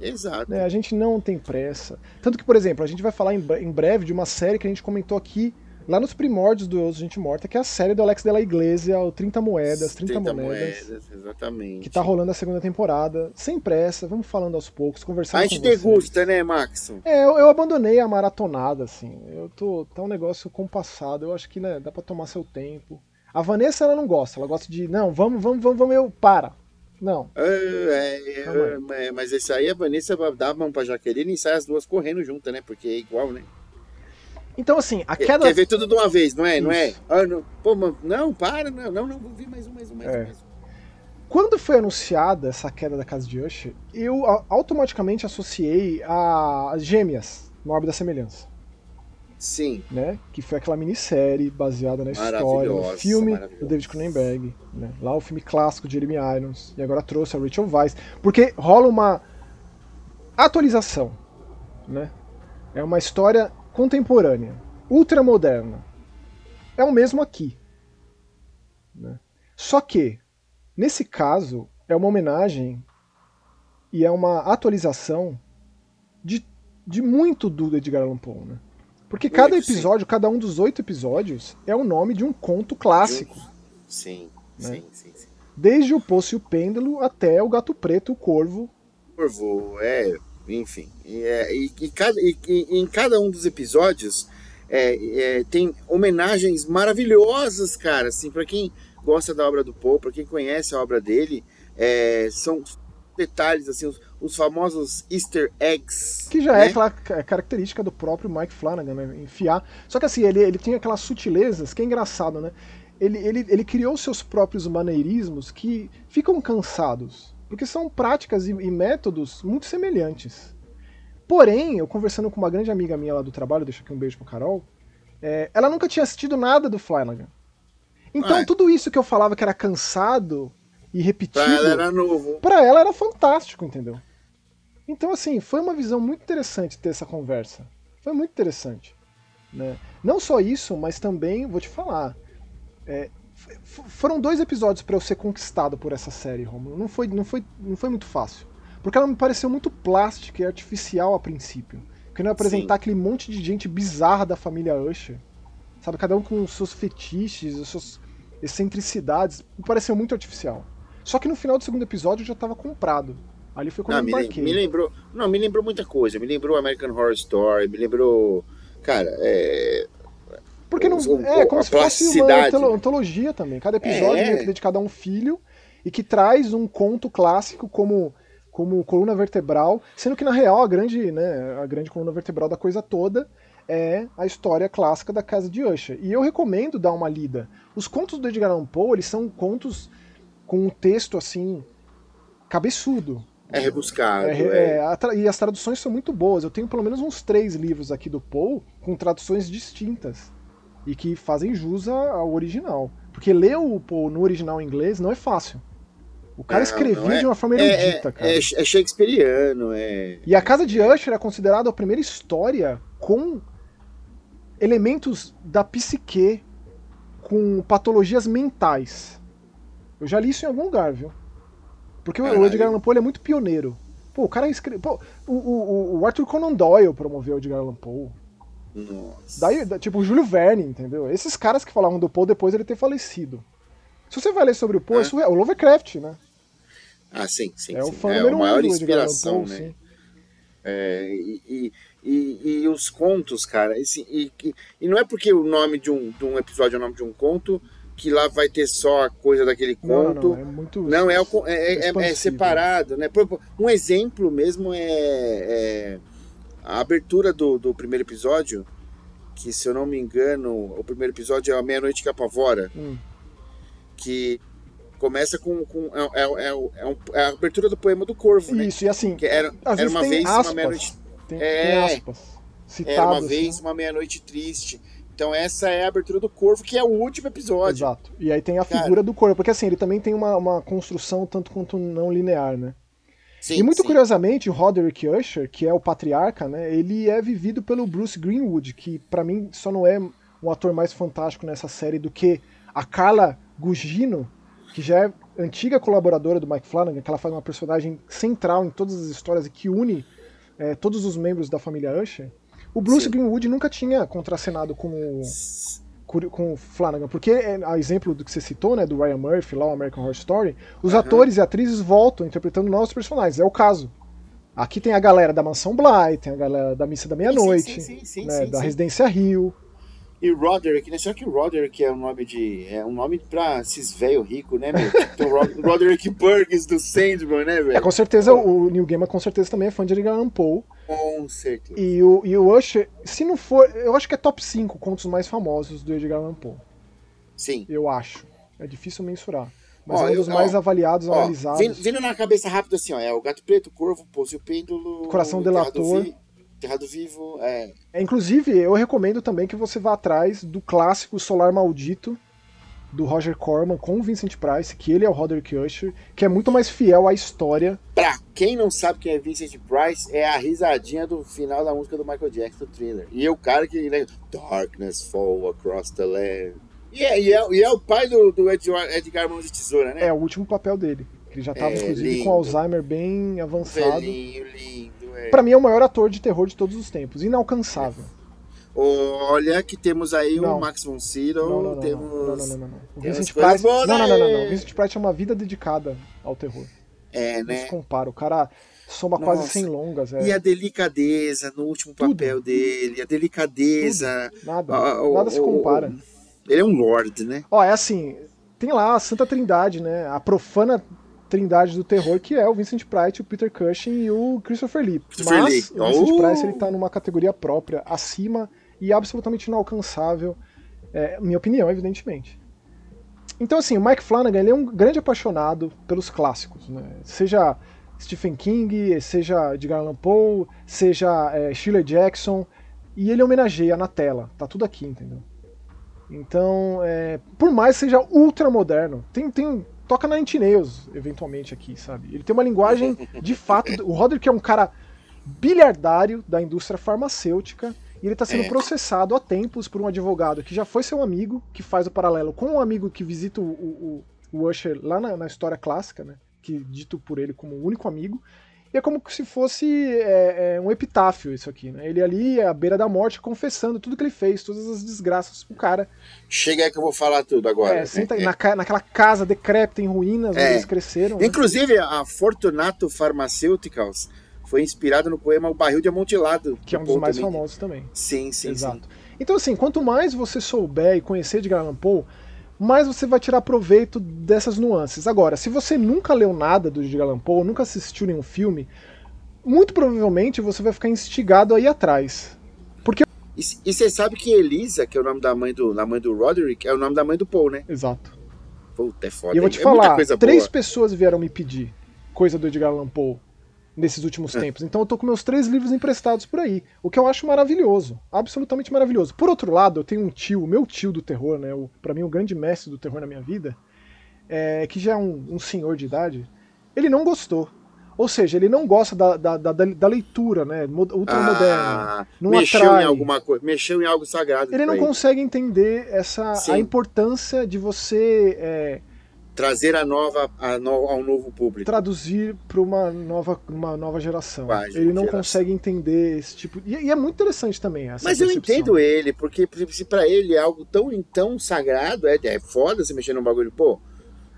Exato. Né? A gente não tem pressa. Tanto que, por exemplo, a gente vai falar em breve de uma série que a gente comentou aqui lá nos primórdios do Gente Morta, que é a série do Alex de la Iglesia, o 30 Moedas, 30, 30 moedas, moedas. Exatamente. Que tá rolando a segunda temporada. Sem pressa, vamos falando aos poucos, conversando A gente degusta, né, Max? É, eu, eu, abandonei a maratonada, assim. Eu tô. Tá um negócio compassado. Eu acho que, né, dá pra tomar seu tempo. A Vanessa, ela não gosta. Ela gosta de. Não, vamos, vamos, vamos, vamos, eu. Para. Não. É, é, é, mas esse aí a Vanessa dá a mão pra Jaqueline e sai as duas correndo juntas, né? Porque é igual, né? Então, assim, a queda. Quer ver tudo de uma vez, não é? Isso. Não é? Ah, não, pô, não, para, não, não, não, vou ver mais um, mais um, mais é. um. Mais um. Quando foi anunciada essa queda da casa de Usher, eu automaticamente associei a Gêmeas, no Orbe da Semelhança. Sim. Né? Que foi aquela minissérie baseada na história, no filme do David Cronenberg. Né? Lá o filme clássico de Jeremy Irons. E agora trouxe a Rachel Weisz. Porque rola uma atualização, né? É uma história contemporânea, ultramoderna. É o mesmo aqui. Né? Só que, nesse caso, é uma homenagem e é uma atualização de, de muito do Edgar Allan Poe, né? Porque cada episódio, sim. cada um dos oito episódios, é o nome de um conto clássico. Sim, né? sim, sim, sim. Desde o Poço e o Pêndulo até o Gato Preto, o Corvo. Corvo, é, enfim. E, é, e, e, cada, e, em cada um dos episódios é, é, tem homenagens maravilhosas, cara, assim, para quem gosta da obra do Poe, para quem conhece a obra dele, é, são detalhes, assim, os, os, famosos easter eggs. Que já é né? é aquela característica do próprio Mike Flanagan, né? Enfiar. Só que assim, ele, ele tem aquelas sutilezas que é engraçado, né? Ele, ele, ele criou seus próprios maneirismos que ficam cansados. Porque são práticas e, e métodos muito semelhantes. Porém, eu conversando com uma grande amiga minha lá do trabalho, deixa aqui um beijo pro Carol, é, ela nunca tinha assistido nada do Flanagan. Então, ah, é. tudo isso que eu falava que era cansado e repetido. Pra ela era novo. Pra ela era fantástico, entendeu? Então, assim, foi uma visão muito interessante ter essa conversa. Foi muito interessante. Né? Não só isso, mas também, vou te falar, é, foram dois episódios para eu ser conquistado por essa série, Romulo. Não foi, não, foi, não foi muito fácil. Porque ela me pareceu muito plástica e artificial a princípio. Querendo apresentar Sim. aquele monte de gente bizarra da família Usher. Sabe, cada um com os seus fetiches, as suas excentricidades. Me pareceu muito artificial. Só que no final do segundo episódio eu já estava comprado. Ali foi quando não, eu embarquei. Me, me, lembrou, não, me lembrou muita coisa. Me lembrou American Horror Story, me lembrou, cara, é, porque não o, é como se fosse uma antologia também. Cada episódio é. é dedicado a um filho e que traz um conto clássico como como coluna vertebral, sendo que na real a grande, né, a grande coluna vertebral da coisa toda é a história clássica da casa de Usher. E eu recomendo dar uma lida. Os contos do Edgar Allan Poe, eles são contos com um texto assim cabeçudo. É rebuscado. É, é. É, e as traduções são muito boas. Eu tenho pelo menos uns três livros aqui do Poe com traduções distintas e que fazem jus ao original. Porque ler o Poe no original inglês não é fácil. O cara não, escrevia não é, de uma forma é, erudita, é, cara. É, é Shakespeareano, é. E a Casa de Usher é considerada a primeira história com elementos da psique, com patologias mentais. Eu já li isso em algum lugar, viu? Porque Caralho. o Edgar Allan Poe é muito pioneiro. Pô, o cara escreveu. Pô, o, o, o, Arthur Conan Doyle promoveu o Edgar Allan Poe. Nossa. Daí, tipo, o Júlio Verne, entendeu? Esses caras que falavam do Poe depois ele ter falecido. Se você vai ler sobre o Poe, é, é o Lovecraft, né? Ah, sim, sim. É sim. o fã é número a maior um inspiração, Poe, né? É, e, e, e, os contos, cara, esse, e, e, não é porque o nome de um, de um episódio é o nome de um conto que lá vai ter só a coisa daquele conto. Não, não, é muito. Não, é, é, é, é separado, né? Um exemplo mesmo é, é a abertura do, do primeiro episódio, que se eu não me engano, o primeiro episódio é a Meia-Noite que apavora, hum. que começa com. com é, é, é, é, a abertura do poema do Corvo, né? Isso, e assim. Que era, era uma vez aspas, uma meia-noite. Tem, é, tem aspas. Era uma vez uma meia-noite triste. Então essa é a abertura do Corvo, que é o último episódio. Exato. E aí tem a Cara, figura do Corvo, porque assim, ele também tem uma, uma construção tanto quanto não linear, né? Sim, e muito sim. curiosamente, o Roderick Usher, que é o patriarca, né, ele é vivido pelo Bruce Greenwood, que para mim só não é um ator mais fantástico nessa série do que a Carla Gugino, que já é antiga colaboradora do Mike Flanagan, que ela faz uma personagem central em todas as histórias e que une é, todos os membros da família Usher. O Bruce Sim. Greenwood nunca tinha contracenado com com o Flanagan, porque é, a exemplo do que você citou, né, do Ryan Murphy lá, o American Horror Story, os uhum. atores e atrizes voltam interpretando novos personagens. É o caso. Aqui tem a galera da Mansão Bly, tem a galera da Missa da Meia-Noite, né, da Residência Rio. E Roderick, né? Será que Roderick é um nome de. É um nome pra esses velho rico, né, meu? Então, Roderick Burgess do Sandman, né, velho? É, com certeza, o Neil Gaiman com certeza também é fã de Edgar Allan Poe. Com certeza. E o, e o Usher, se não for. Eu acho que é top 5 contos mais famosos do Edgar Allan Poe. Sim. Eu acho. É difícil mensurar. Mas ó, é um dos eu, mais ó, avaliados, ó, analisados. Vindo, vindo, na cabeça rápido assim, ó. É o Gato Preto, o Corvo, o Pouso e o Pêndulo. Coração Delator. Vi, Terrado Vivo, é. é. Inclusive, eu recomendo também que você vá atrás do clássico Solar Maldito, do Roger Corman com o Vincent Price, que ele é o Roderick Usher, que é muito mais fiel à história. Pra quem não sabe quem é Vincent Price, é a risadinha do final da música do Michael Jackson, do Thriller. E é o cara que... Né, Darkness fall across the land. E é, e é, e é o pai do, do Edgar, Edgar Mãos de Tesoura, né? É o último papel dele. Ele já estava, é, inclusive, lindo. com Alzheimer bem avançado. Velhinho, lindo, é. Pra mim é o maior ator de terror de todos os tempos. Inalcançável. Olha que temos aí não. o Max von Sydow, não, temos... Não, não, não, não, não. O Vincent Price... Não, não, não, não. O Vincent Price é uma vida dedicada ao terror. É, né? Não se compara. O cara soma Nossa. quase sem longas. É. E a delicadeza no último Tudo. papel dele, a delicadeza... Tudo. Nada, nada se compara. Ele é um lord, né? Ó, é assim, tem lá a Santa Trindade, né? A profana trindade do terror, que é o Vincent Price, o Peter Cushing e o Christopher Lee. Christopher Mas Lee. o Vincent oh. Price ele tá numa categoria própria, acima e absolutamente inalcançável, é, minha opinião, evidentemente. Então, assim, o Mike Flanagan ele é um grande apaixonado pelos clássicos, né? Seja Stephen King, seja Edgar Allan Poe, seja é, Shirley Jackson, e ele homenageia na tela, tá tudo aqui, entendeu? Então, é, por mais seja ultra moderno, tem, tem toca na Nails, eventualmente aqui, sabe? Ele tem uma linguagem de fato. O Roderick é um cara bilhardário da indústria farmacêutica e ele está sendo é. processado há tempos por um advogado que já foi seu amigo, que faz o paralelo com um amigo que visita o, o, o Usher lá na, na, história clássica, né? Que dito por ele como o único amigo. E é como se fosse é, é, um epitáfio isso aqui, né? Ele ali à beira da morte, confessando tudo que ele fez, todas as desgraças pro cara. Chega aí que eu vou falar tudo agora. É, senta é, na, naquela casa decrépita em ruínas onde é. eles cresceram. Né? Inclusive, né? a Fortunato Pharmaceuticals foi inspirado no poema O Barril de Amontilado. Que é um dos mais também. famosos também. Sim, sim, Exato. Sim. Então, assim, quanto mais você souber e conhecer de Allan Poe, mais você vai tirar proveito dessas nuances. Agora, se você nunca leu nada do Edgar Allan Poe, nunca assistiu nenhum filme, muito provavelmente você vai ficar instigado aí atrás. Porque e você sabe que Elisa, que é o nome da mãe do, da mãe do Roderick, é o nome da mãe do Paul, né? Exato. Puta, é foda. E eu vou te é falar, três boa. pessoas vieram me pedir coisa do Edgar Allan Poe nesses últimos é. tempos. Então eu tô com meus três livros emprestados por aí. O que eu acho maravilhoso. Absolutamente maravilhoso. Por outro lado, eu tenho um tio, o meu tio do terror, né? O, pra mim, o grande mestre do terror na minha vida, é, que já é um, um senhor de idade. Ele não gostou. Ou seja, ele não gosta da, da, da, da leitura, né? Ultramoderna. Ah, não mexeu atrai. em alguma coisa, mexeu em algo sagrado. Ele não consegue entender essa a importância de você é, trazer a nova a no, ao novo público. Traduzir para uma nova, uma nova geração. ele não geração. consegue entender esse tipo. E, e, é muito interessante também essa Mas percepção. eu entendo ele, porque se para ele é algo tão, tão sagrado, é, é foda você mexer num bagulho, pô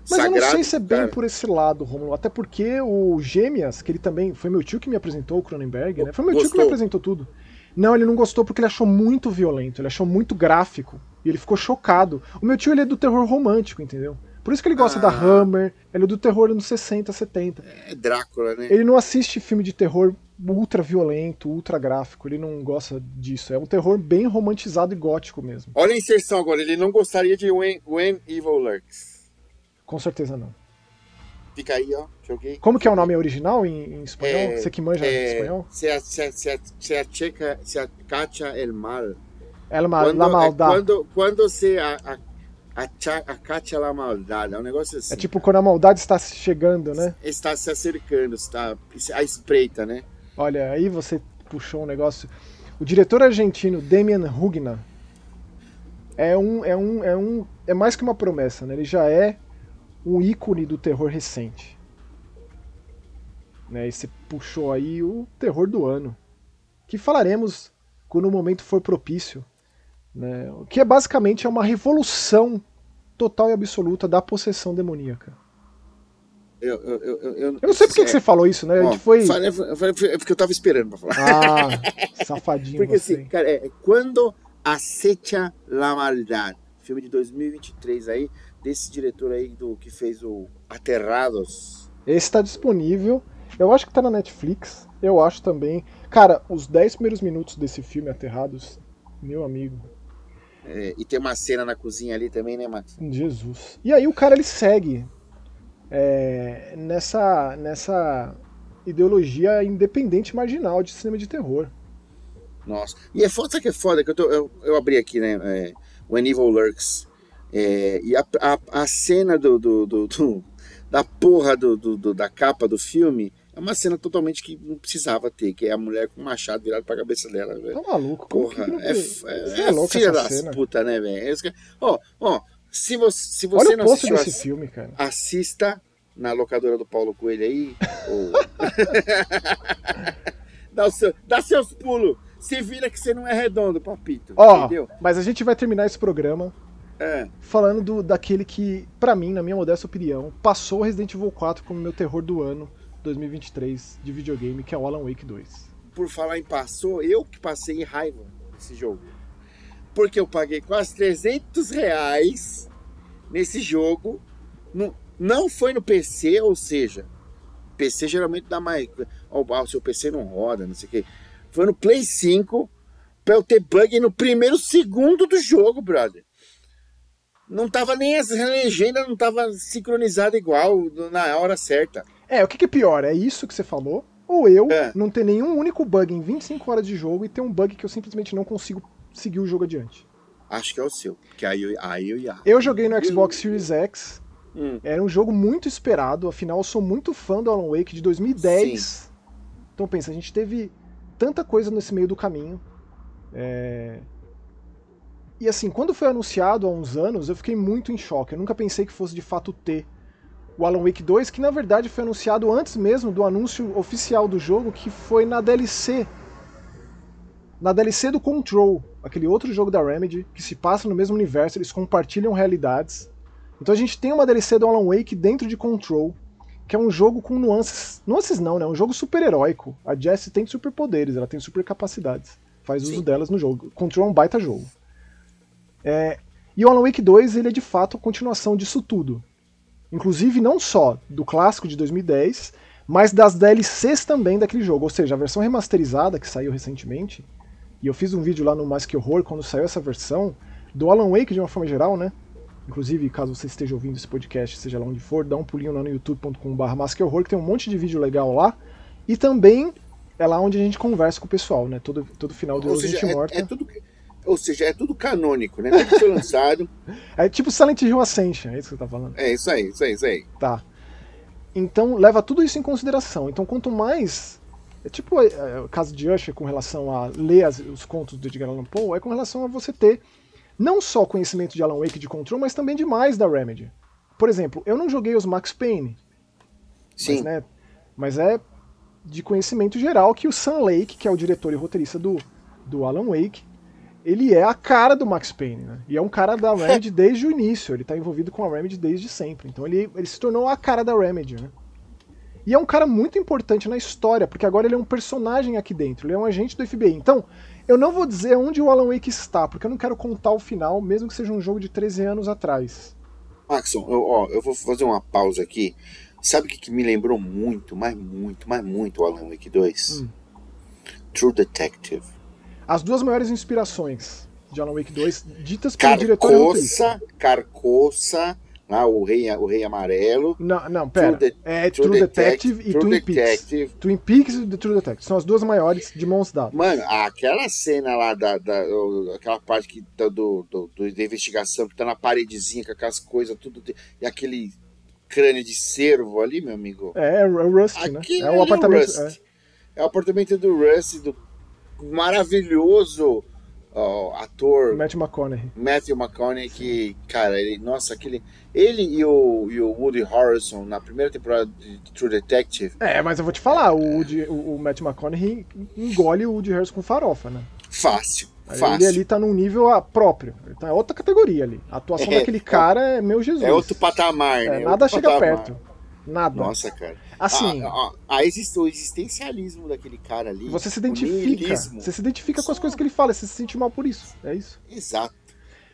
mas Sagrado, eu não sei se é bem cara. por esse lado, Romulo. Até porque o Gêmeas, que ele também. Foi meu tio que me apresentou, o Cronenberg, né? Foi meu Gostou? tio que me apresentou tudo. Não, ele não gostou porque ele achou muito violento, ele achou muito gráfico. E ele ficou chocado. O meu tio ele é do terror romântico, entendeu? Por isso que ele gosta ah. da Hammer, ele é do terror nos 60, 70. É Drácula, né? Ele não assiste filme de terror ultra violento, ultra gráfico, ele não gosta disso. É um terror bem romantizado e gótico mesmo. Olha a inserção agora, ele não gostaria de When, When Evil Lurks. Com certeza não. Fica aí, ó. Joguei. Como que é o nome original em, em espanhol? É, Você que manja é, espanhol? Se, se, se, se, acheca, se acacha el mal. El mal, quando, la maldade. Quando, quando se a, a, acacha la maldade. É um negócio assim. É tipo quando a maldade está chegando, né? Está se acercando, está a espreita, né? Olha, aí você puxou um negócio. O diretor argentino Demian Rugna é um, é um, é um, é mais que uma promessa, né? Ele já é um ícone do terror recente. Né, e você puxou aí o terror do ano, que falaremos quando o momento for propício, né, que é basicamente é uma revolução total e absoluta da possessão demoníaca. Eu, eu, eu, eu, eu não sei por que você falou isso, né? a gente foi... Falei, falei, é porque eu tava esperando pra falar. Ah, safadinho Porque você. assim, cara, é, quando acecha la maldade, filme de 2023 aí, desse diretor aí do que fez o Aterrados. Esse está disponível. Eu acho que está na Netflix. Eu acho também. Cara, os 10 primeiros minutos desse filme Aterrados, meu amigo. É, e tem uma cena na cozinha ali também, né, Max? Jesus. E aí o cara ele segue é, nessa nessa ideologia independente marginal de cinema de terror. Nossa. E é foda, que é foda? Que eu, tô, eu, eu abri aqui, né? É, When Evil Lurks É, e a, a, a cena do, do, do, do, da porra do, do, da capa do filme é uma cena totalmente que não precisava ter, que é a mulher com o machado virado pra cabeça dela, velho. Tá maluco, Porra, que que é, é, é, é filha das cena? puta, né, velho? Ó, ó, se você, se você Olha não o assistiu, desse filme, cara. assista na locadora do Paulo Coelho aí. ou... dá, seu, dá seus pulos. Se vira que você não é redondo, papito. Ó, entendeu? mas a gente vai terminar esse programa É. falando do, daquele que, pra mim, na minha modesta opinião, passou o Resident Evil 4 como meu terror do ano 2023 de videogame, que é o Alan Wake 2. Por falar em passou, eu que passei raiva nesse jogo. Porque eu paguei quase 300 reais nesse jogo. No, não foi no PC, ou seja, PC geralmente dá mais. Ó, o seu PC não roda, não sei o quê. Foi no Play 5 pra eu ter bug no primeiro segundo do jogo, brother. Não tava nem as legendas, não tava sincronizada igual na hora certa. É, o que, que é pior? É isso que você falou? Ou eu É. não ter nenhum único bug em 25 horas de jogo e ter um bug que eu simplesmente não consigo seguir o jogo adiante? Acho que é o seu. Que aí eu, aí eu ia. Eu joguei no Xbox Series X, Hum. era um jogo muito esperado, afinal eu sou muito fã do Alan Wake de 2010. Então pensa, a gente teve tanta coisa nesse meio do caminho. É, E assim, quando foi anunciado há uns anos, eu fiquei muito em choque. Eu nunca pensei que fosse de fato ter o Alan Wake 2, que na verdade foi anunciado antes mesmo do anúncio oficial do jogo, que foi na DLC. Na DLC do Control, aquele outro jogo da Remedy, que se passa no mesmo universo, eles compartilham realidades. Então a gente tem uma DLC do Alan Wake dentro de Control, que é um jogo com nuances. Nuances não, né? É um jogo super-heróico. A Jessie tem superpoderes, ela tem supercapacidades. Faz uso Sim. delas no jogo. Control é um baita jogo. É, E o Alan Wake 2 ele é de fato a continuação disso tudo. Inclusive não só do clássico de 2010, mas das DLCs também daquele jogo. Ou seja, a versão remasterizada que saiu recentemente, e eu fiz um vídeo lá no Mais Que Horror quando saiu essa versão, do Alan Wake de uma forma geral, né? Inclusive, caso você esteja ouvindo esse podcast, seja lá onde for, dá um pulinho lá no youtube.com.br Masquehorror, que tem um monte de vídeo legal lá. E também é lá onde a gente conversa com o pessoal, né? Todo, todo final de Ou seja, gente é, morta. é tudo. Ou seja, é tudo canônico, né? Tudo foi lançado. É tipo Silent Hill Ascension, é isso que você tá falando. É isso aí, isso aí, isso aí. Tá. Então leva tudo isso em consideração. Então quanto mais. É tipo é, é, o caso de Usher com relação a ler as- os contos do Edgar Allan Poe, é com relação a você ter não só conhecimento de Alan Wake de Control, mas também demais da Remedy. Por exemplo, eu não joguei os Max Payne, Sim. mas, né, mas é de conhecimento geral que o Sam Lake, que é o diretor e roteirista do, do Alan Wake, ele é a cara do Max Payne, né? E é um cara da Remedy desde o início, ele tá envolvido com a Remedy desde sempre. Então ele, ele se tornou a cara da Remedy, né? E é um cara muito importante na história, porque agora ele é um personagem aqui dentro, ele é um agente do FBI. Então, eu não vou dizer onde o Alan Wake está, porque eu não quero contar o final, mesmo que seja um jogo de 13 anos atrás. Maxon, eu, ó, eu vou fazer uma pausa aqui. Sabe o que, que me lembrou muito, mas muito, mas muito o Alan Wake 2? Hum. True Detective. As duas maiores inspirações de Alan Wake 2, ditas pelo diretor. Carcoça, Carcoça, lá, o rei, o rei amarelo. Não, não, pera. True De- é True True, Detective, Detective- e True Twin Peaks. Detective. Twin Peaks e The True Detective. São as duas maiores de mãos dadas. Mano, aquela cena lá da, da- aquela parte que tá do, do, do- da investigação que tá na paredezinha com aquelas coisas tudo e aquele crânio de cervo ali, meu amigo. É, é o Rust, né? É ali o apartamento. Rust. é. É o apartamento do Russ, do maravilhoso ó, ator Matt McConaughey. Matthew McConaughey, que, cara, ele, nossa, aquele. Ele e o, e o Woody Harrelson na primeira temporada de True Detective, É, mas eu vou te falar, o, Woody- o, o Matt McConaughey engole o Woody Harrison com farofa, né? fácil. Ele Fácil. ali tá num nível ah, próprio. Ele tá outra categoria ali. A atuação É, daquele cara é meu Jesus. É outro patamar, É, né? nada Outro chega patamar. perto. Nada. Nossa, cara. Assim, A, a, a exist- o existencialismo daquele cara ali. você se o identifica. Você se identifica com as Só. coisas que ele fala, você se sente mal por isso. É isso. Exato.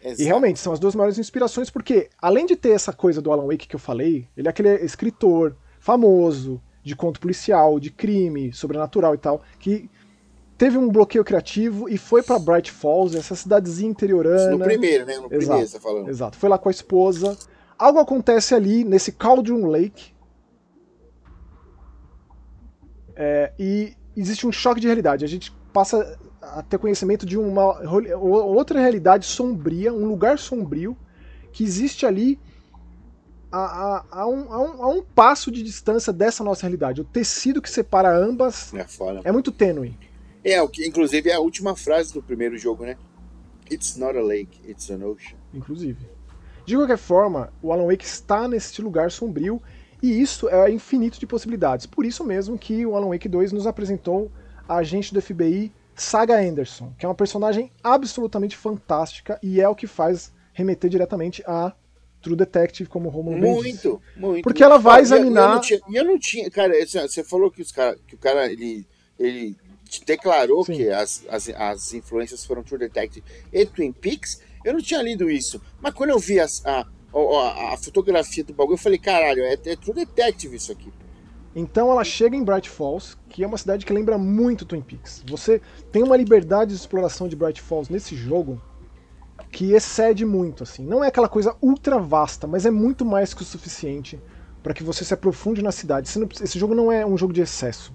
Exato. E realmente, são as duas maiores inspirações, porque além de ter essa coisa do Alan Wake que eu falei, ele é aquele escritor famoso, de conto policial, de crime, sobrenatural e tal, que teve um bloqueio criativo e foi pra Bright Falls, essa cidadezinha interiorana. No primeiro, né? No Exato. primeiro, você tá falando. Exato, foi lá com a esposa. Algo acontece ali nesse Cauldron Lake. É, e existe um choque de realidade. A gente passa a ter conhecimento de uma outra realidade sombria, um lugar sombrio, que existe ali a, a, a, um, um, a um passo de distância dessa nossa realidade. O tecido que separa ambas é, é muito tênue. É, o que inclusive é a última frase do primeiro jogo, né? It's not a lake, it's an ocean. Inclusive. De qualquer forma, o Alan Wake está nesse lugar sombrio e isso é infinito de possibilidades. Por isso mesmo que o Alan Wake 2 nos apresentou a agente do FBI Saga Anderson, que é uma personagem absolutamente fantástica e é o que faz remeter diretamente a True Detective, como o Romulo Muito, disse. muito. Porque ela vai examinar. E eu, eu, não tinha, cara, você falou que, os cara, que o cara ele, ele declarou Sim. que as, as, as influências foram True Detective e Twin Peaks. Eu não tinha lido isso. Mas quando eu vi as, a, a, a, fotografia do bagulho, eu falei, caralho, é, é True Detective isso aqui. Então ela chega em Bright Falls, que é uma cidade que lembra muito Twin Peaks. Você tem uma liberdade de exploração de Bright Falls nesse jogo que excede muito, assim. Não é aquela coisa ultra vasta, mas é muito mais que o suficiente para que você se aprofunde na cidade. Esse jogo não é um jogo de excesso.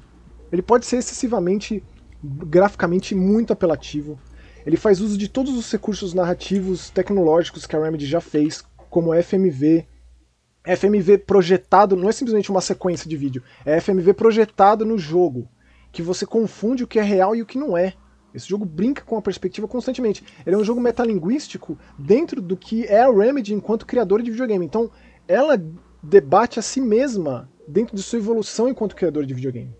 Ele pode ser excessivamente, graficamente muito apelativo. Ele faz uso de todos os recursos narrativos, tecnológicos que a Remedy já fez, como FMV. FMV projetado não é simplesmente uma sequência de vídeo, é FMV projetado no jogo, que você confunde o que é real e o que não é. Esse jogo brinca com a perspectiva constantemente. Ele é um jogo metalinguístico dentro do que é a Remedy enquanto criadora de videogame. Então, ela debate a si mesma dentro de sua evolução enquanto criadora de videogame.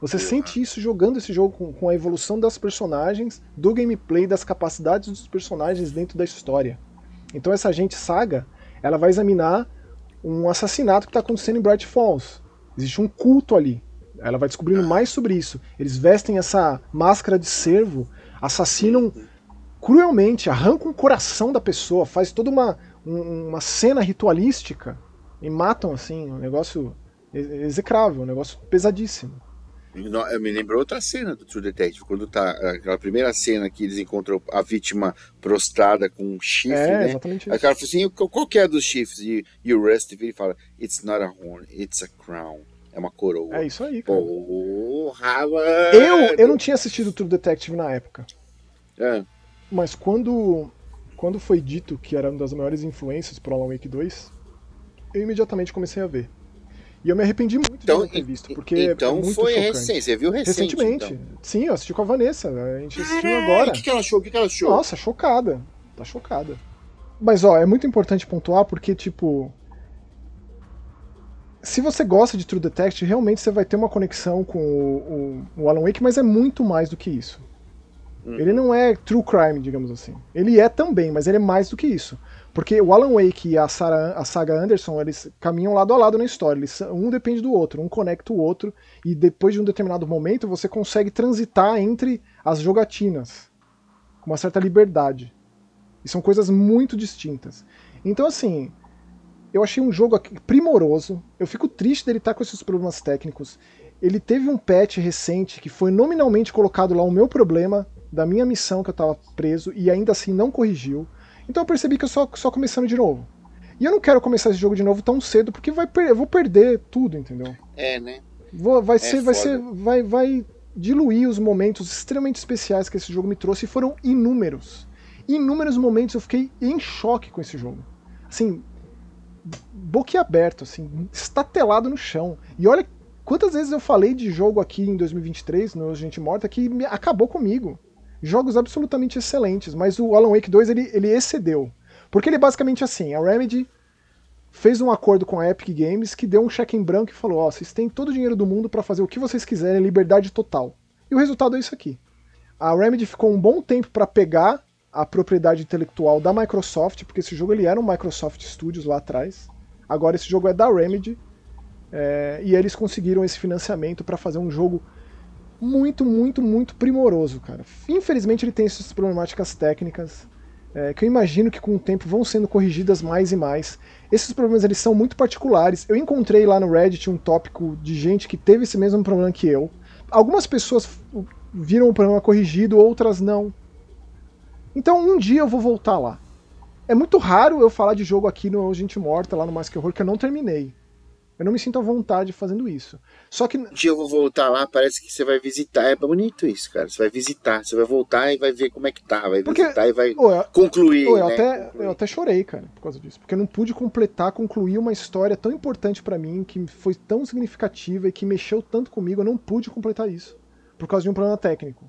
Você sente isso jogando esse jogo com, com, a evolução das personagens, do gameplay, das capacidades dos personagens dentro da história. Então essa gente saga, ela vai examinar um assassinato que está acontecendo em Bright Falls. Existe um culto ali. Ela vai descobrindo mais sobre isso. Eles vestem essa máscara de servo, assassinam cruelmente, arrancam o coração da pessoa, faz toda uma, uma cena ritualística e matam assim, um negócio execrável, um negócio pesadíssimo. Me lembrou outra cena do True Detective, quando tá aquela primeira cena que eles encontram a vítima prostrada com um chifre, é, né? Exatamente Aí o cara fala assim: qual que é dos chifres? E, e o Rusty vira e fala: It's not a horn, it's a crown. É uma coroa. É isso aí, cara. Porra, mano. Eu, eu não tinha assistido True Detective na época. É. Mas quando, quando foi dito que era uma das maiores influências pro Alan Wake 2, eu imediatamente comecei a ver. E eu me arrependi muito então, de não ter visto, porque então é muito foi chocante. recente, você viu recente, recentemente? Então. Sim, eu assisti com a Vanessa, a gente assistiu agora. O que, que ela achou? O que, que ela achou? Nossa, chocada. Tá chocada. Mas ó, é muito importante pontuar porque, tipo, se você gosta de True Detective, realmente você vai ter uma conexão com o, o, o Alan Wake, mas é muito mais do que isso. Uhum. Ele não é true crime, digamos assim. Ele é também, mas ele é mais do que isso. Porque o Alan Wake e a, Sarah, a saga Anderson, eles caminham lado a lado na história. Eles, um depende do outro, um conecta o outro, e depois de um determinado momento você consegue transitar entre as jogatinas com uma certa liberdade. E são coisas muito distintas. Então, assim, eu achei um jogo primoroso. Eu fico triste dele estar com esses problemas técnicos. Ele teve um patch recente que foi nominalmente colocado lá o meu problema da minha missão que eu estava preso e ainda assim não corrigiu. Então eu percebi que eu só, só começando de novo. E eu não quero começar esse jogo de novo tão cedo, porque vai eu vou perder tudo, entendeu? É, né? Vou, vai é ser, vai ser, vai, vai diluir os momentos extremamente especiais que esse jogo me trouxe, e foram inúmeros. Inúmeros momentos eu fiquei em choque com esse jogo. Assim, boquiaberto, assim, estatelado no chão. E olha quantas vezes eu falei de jogo aqui em 2023, no Gente Morta, que acabou comigo. Jogos absolutamente excelentes, mas o Alan Wake 2 ele, ele excedeu. Porque ele é basicamente assim, a Remedy fez um acordo com a Epic Games que deu um cheque em branco e falou: Ó, oh, vocês têm todo o dinheiro do mundo para fazer o que vocês quiserem, liberdade total. E o resultado é isso aqui. A Remedy ficou um bom tempo para pegar a propriedade intelectual da Microsoft, porque esse jogo ele era um Microsoft Studios lá atrás. Agora esse jogo é da Remedy. É, e eles conseguiram esse financiamento para fazer um jogo muito, muito, muito primoroso, cara. Infelizmente ele tem essas problemáticas técnicas, é, que eu imagino que com o tempo vão sendo corrigidas mais e mais. Esses problemas eles são muito particulares. Eu encontrei lá no Reddit um tópico de gente que teve esse mesmo problema que eu. Algumas pessoas viram o problema corrigido, outras não. Então um dia eu vou voltar lá. É muito raro eu falar de jogo aqui no Gente Morta, lá no Mais Que Horror, que eu não terminei. Eu não me sinto à vontade fazendo isso. Só que. Um dia eu vou voltar lá, parece que você vai visitar. É bonito isso, cara. Você vai visitar, você vai voltar e vai ver como é que tá. Vai Porque, visitar e vai eu, concluir. eu, né? até, concluir. eu até chorei, cara, por causa disso. Porque eu não pude completar, concluir uma história tão importante para mim, que foi tão significativa e que mexeu tanto comigo. Eu não pude completar isso. Por causa de um problema técnico.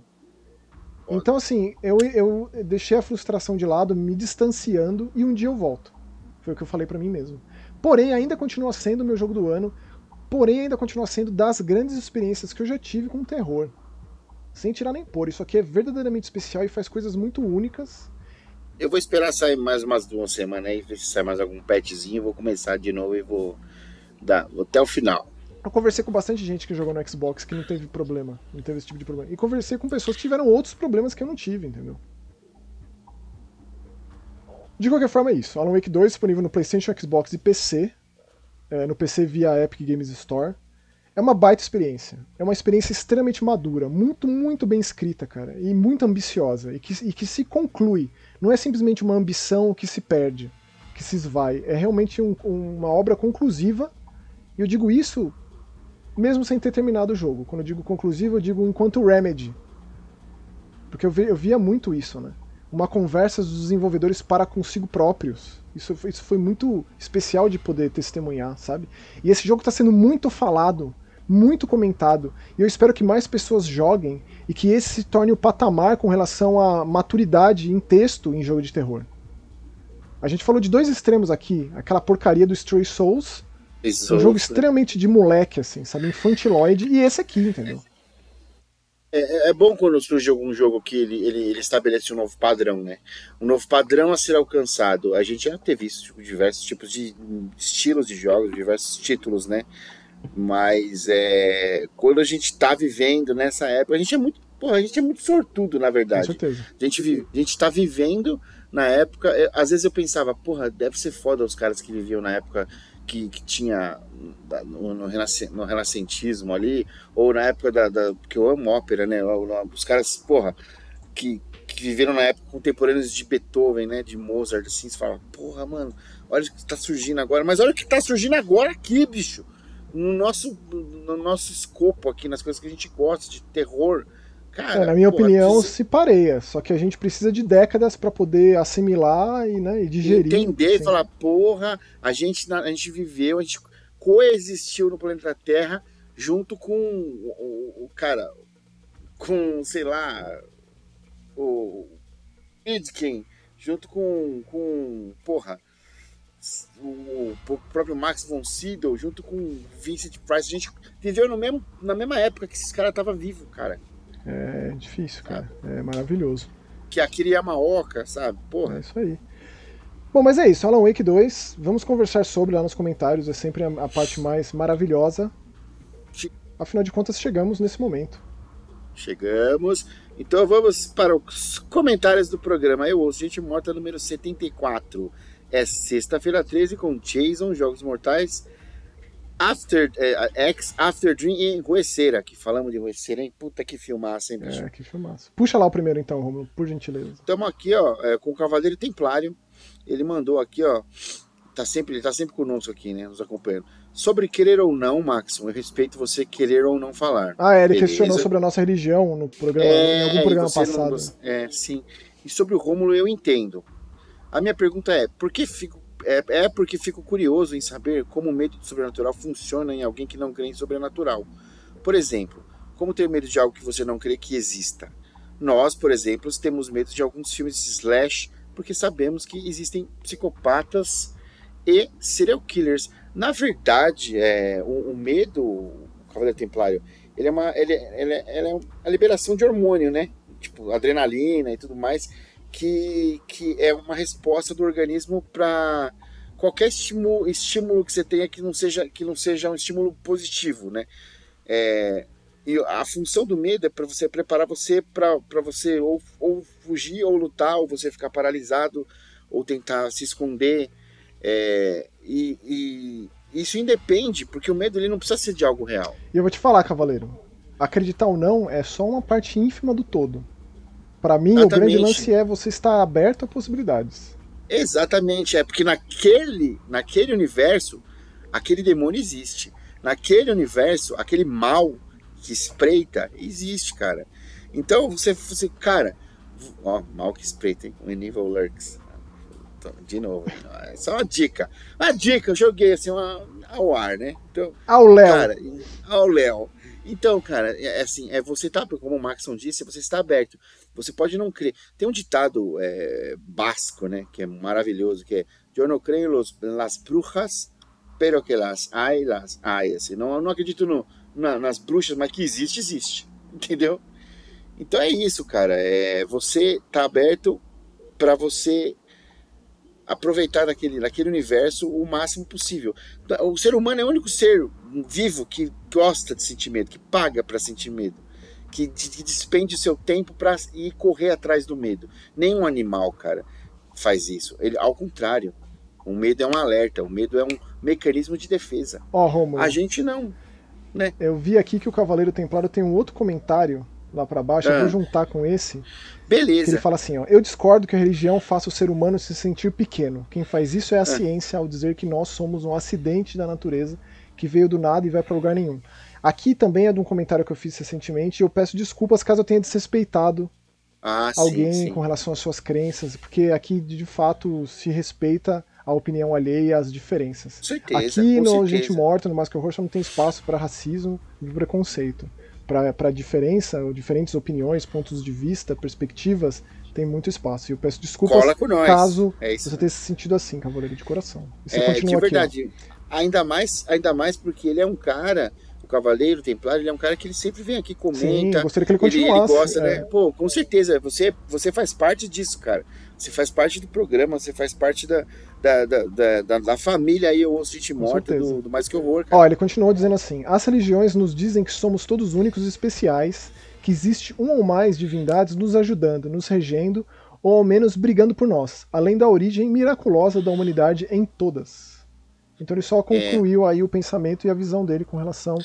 Então, assim, eu, eu deixei a frustração de lado, me distanciando, e um dia eu volto. Foi o que eu falei para mim mesmo. Porém, ainda continua sendo o meu jogo do ano, porém, ainda continua sendo das grandes experiências que eu já tive com terror. Sem tirar nem pôr. Isso aqui é verdadeiramente especial e faz coisas muito únicas. Eu vou esperar sair mais umas duas semanas aí, ver se sai mais algum petzinho, vou começar de novo e vou dar vou até o final. Eu conversei com bastante gente que jogou no Xbox que não teve problema, não teve esse tipo de problema. E conversei com pessoas que tiveram outros problemas que eu não tive, entendeu? De qualquer forma é isso. Alan Wake 2 disponível no PlayStation, Xbox e PC. É, no PC via Epic Games Store. É uma baita experiência. É uma experiência extremamente madura, muito, muito bem escrita, cara. E muito ambiciosa. E que, e que se conclui. Não é simplesmente uma ambição que se perde, que se esvai. É realmente um, uma obra conclusiva. E eu digo isso mesmo sem ter terminado o jogo. Quando eu digo conclusivo, eu digo enquanto Remedy. Porque eu, vi, eu via muito isso, né? Uma conversa dos desenvolvedores para consigo próprios. Isso, isso foi muito especial de poder testemunhar, sabe? E esse jogo está sendo muito falado, muito comentado. E eu espero que mais pessoas joguem e que esse se torne o patamar com relação à maturidade em texto em jogo de terror. A gente falou de dois extremos aqui: aquela porcaria do Stray Souls um jogo extremamente de moleque, assim, sabe? Infantiloide, e esse aqui, entendeu? É, é, é, bom quando surge algum jogo que ele, ele, ele, estabelece um novo padrão, né? Um novo padrão a ser alcançado. A gente já teve isso, tipo, diversos tipos de estilos de jogos, diversos títulos, né? Mas é, quando a gente tá vivendo nessa época, a gente é muito. Porra, a gente é muito sortudo, na verdade. Com certeza. A gente, a gente tá vivendo na época. É, às vezes eu pensava, porra, deve ser foda os caras que viviam na época que, que tinha no, no, no, renascentismo ali, ou na época da, da. Porque eu amo ópera, né? Os caras, porra, que, que viveram na época contemporâneos de Beethoven, né? De Mozart, assim, você fala, porra, mano, olha o que tá surgindo agora. Mas olha o que tá surgindo agora aqui, bicho. No nosso, no nosso escopo aqui, nas coisas que a gente gosta, de terror Cara, é, na minha porra, opinião, precisa... se pareia. Só que a gente precisa de décadas para poder assimilar e, né, e digerir. Entender e falar, porra, a gente, a gente viveu, a gente coexistiu no planeta Terra junto com o, o cara, com, sei lá, o Idkin, junto com, com porra, o, o, próprio Max von Sydow, junto com Vincent Price. A gente viveu no mesmo, na mesma época que esses caras estavam vivos, cara. É difícil, cara. É maravilhoso. Que aquele Yamaoka, sabe? Porra. É isso aí. Bom, mas é isso. Alan Wake 2. Vamos conversar sobre lá nos comentários. É sempre a, a parte mais maravilhosa. Afinal de contas, chegamos nesse momento. Chegamos. Então vamos para os comentários do programa. Eu ouço Gente Morta número 74. É sexta-feira 13 com Jason, Jogos Mortais After, é, X, After Dream e Rueceira, que falamos de Rueceira, hein? Puta que filmaça, hein, bicho? É, que filmaça. Puxa lá o primeiro então, Romulo, por gentileza. Estamos aqui, ó, é, com o Cavaleiro Templário. Ele mandou aqui, ó. Tá sempre, ele tá sempre conosco aqui, né? Nos acompanhando. Sobre querer ou não, Max, eu respeito você querer ou não falar. Ah, é, ele Beleza? questionou sobre a nossa religião no programa, é, em algum programa passado. Não, é, sim. E sobre o Rômulo eu entendo. A minha pergunta é, por que fico é, é porque fico curioso em saber como o medo do sobrenatural funciona em alguém que não crê em sobrenatural. Por exemplo, como ter medo de algo que você não crê que exista? Nós, por exemplo, temos medo de alguns filmes de slash porque sabemos que existem psicopatas e serial killers. Na verdade, é, o, o medo, o Cavaleiro Templário, ele é uma ele, ele, ele é a liberação de hormônio, né? Tipo, adrenalina e tudo mais que, que é uma resposta do organismo para qualquer estímulo, estímulo que você tenha que não seja, que não seja um estímulo positivo, né? É, e a função do medo é para você preparar você para você ou, ou fugir ou lutar ou você ficar paralisado ou tentar se esconder é, e, e, isso independe porque o medo ele não precisa ser de algo real e eu vou te falar cavaleiro acreditar ou não é só uma parte ínfima do todo para mim, Exatamente. o grande lance é você estar aberto a possibilidades. Exatamente, é porque naquele, naquele universo aquele demônio existe. Naquele universo, aquele mal que espreita existe, cara. Então você, você cara, ó, mal que espreita, hein? When Evil Lurks. De novo, é só uma dica. Uma dica, eu joguei assim uma, ao ar, né? Então, ao Léo. Cara, ao Léo. Então, cara, é, é assim, é você tá, como o Maxon disse, você está aberto. Você pode não crer. Tem um ditado é, basco, né, que é maravilhoso, que é Eu não creio los, las brujas, pero que las hay, las hay. Assim, não, não acredito no, na, nas bruxas, mas que existe, existe. Entendeu? Então é isso, cara. É, você tá aberto para você aproveitar daquele, daquele universo o máximo possível. O ser humano é o único ser vivo que gosta de sentir medo, que paga para sentir medo, que, que despende o seu tempo para ir correr atrás do medo. Nenhum animal, cara, faz isso. Ele, ao contrário, o medo é um alerta, o medo é um mecanismo de defesa. Ó, oh, A gente não, né? Eu vi aqui que o Cavaleiro Templário tem um outro comentário lá para baixo, ah. eu vou ah. juntar com esse. Beleza. ele fala assim, ó, eu discordo que a religião faça o ser humano se sentir pequeno. Quem faz isso é a ah. ciência ao dizer que nós somos um acidente da natureza que veio do nada e vai para lugar nenhum. Aqui também é de um comentário que eu fiz recentemente e eu peço desculpas caso eu tenha desrespeitado ah, alguém sim, sim. com relação às suas crenças, porque aqui de fato se respeita a opinião alheia e as diferenças. Certeza, aqui no certeza. Gente Morta, no Mask Horror, não tem espaço para racismo e preconceito para diferença, diferentes opiniões, pontos de vista, perspectivas, tem muito espaço. E eu peço desculpas caso é você tenha se sentido assim, Cavaleiro de Coração. E você é, continua de verdade. Aqui, ainda mais, ainda mais porque ele é um cara o Cavaleiro Templário, ele é um cara que ele sempre vem aqui, comenta. Sim, gostaria que ele continuasse. Ele, ele gosta, né? é. né? Pô, com certeza, você, você faz parte disso, cara. Você faz parte do programa, você faz parte da, da, da, da, da família aí, o Gente Morta, do, do, Mais Que Horror, cara. Ó, ele continuou dizendo assim, as religiões nos dizem que somos todos únicos e especiais, que existe um ou mais divindades nos ajudando, nos regendo, ou ao menos brigando por nós, além da origem miraculosa da humanidade em todas. Então ele só é. concluiu é. aí o pensamento e a visão dele com relação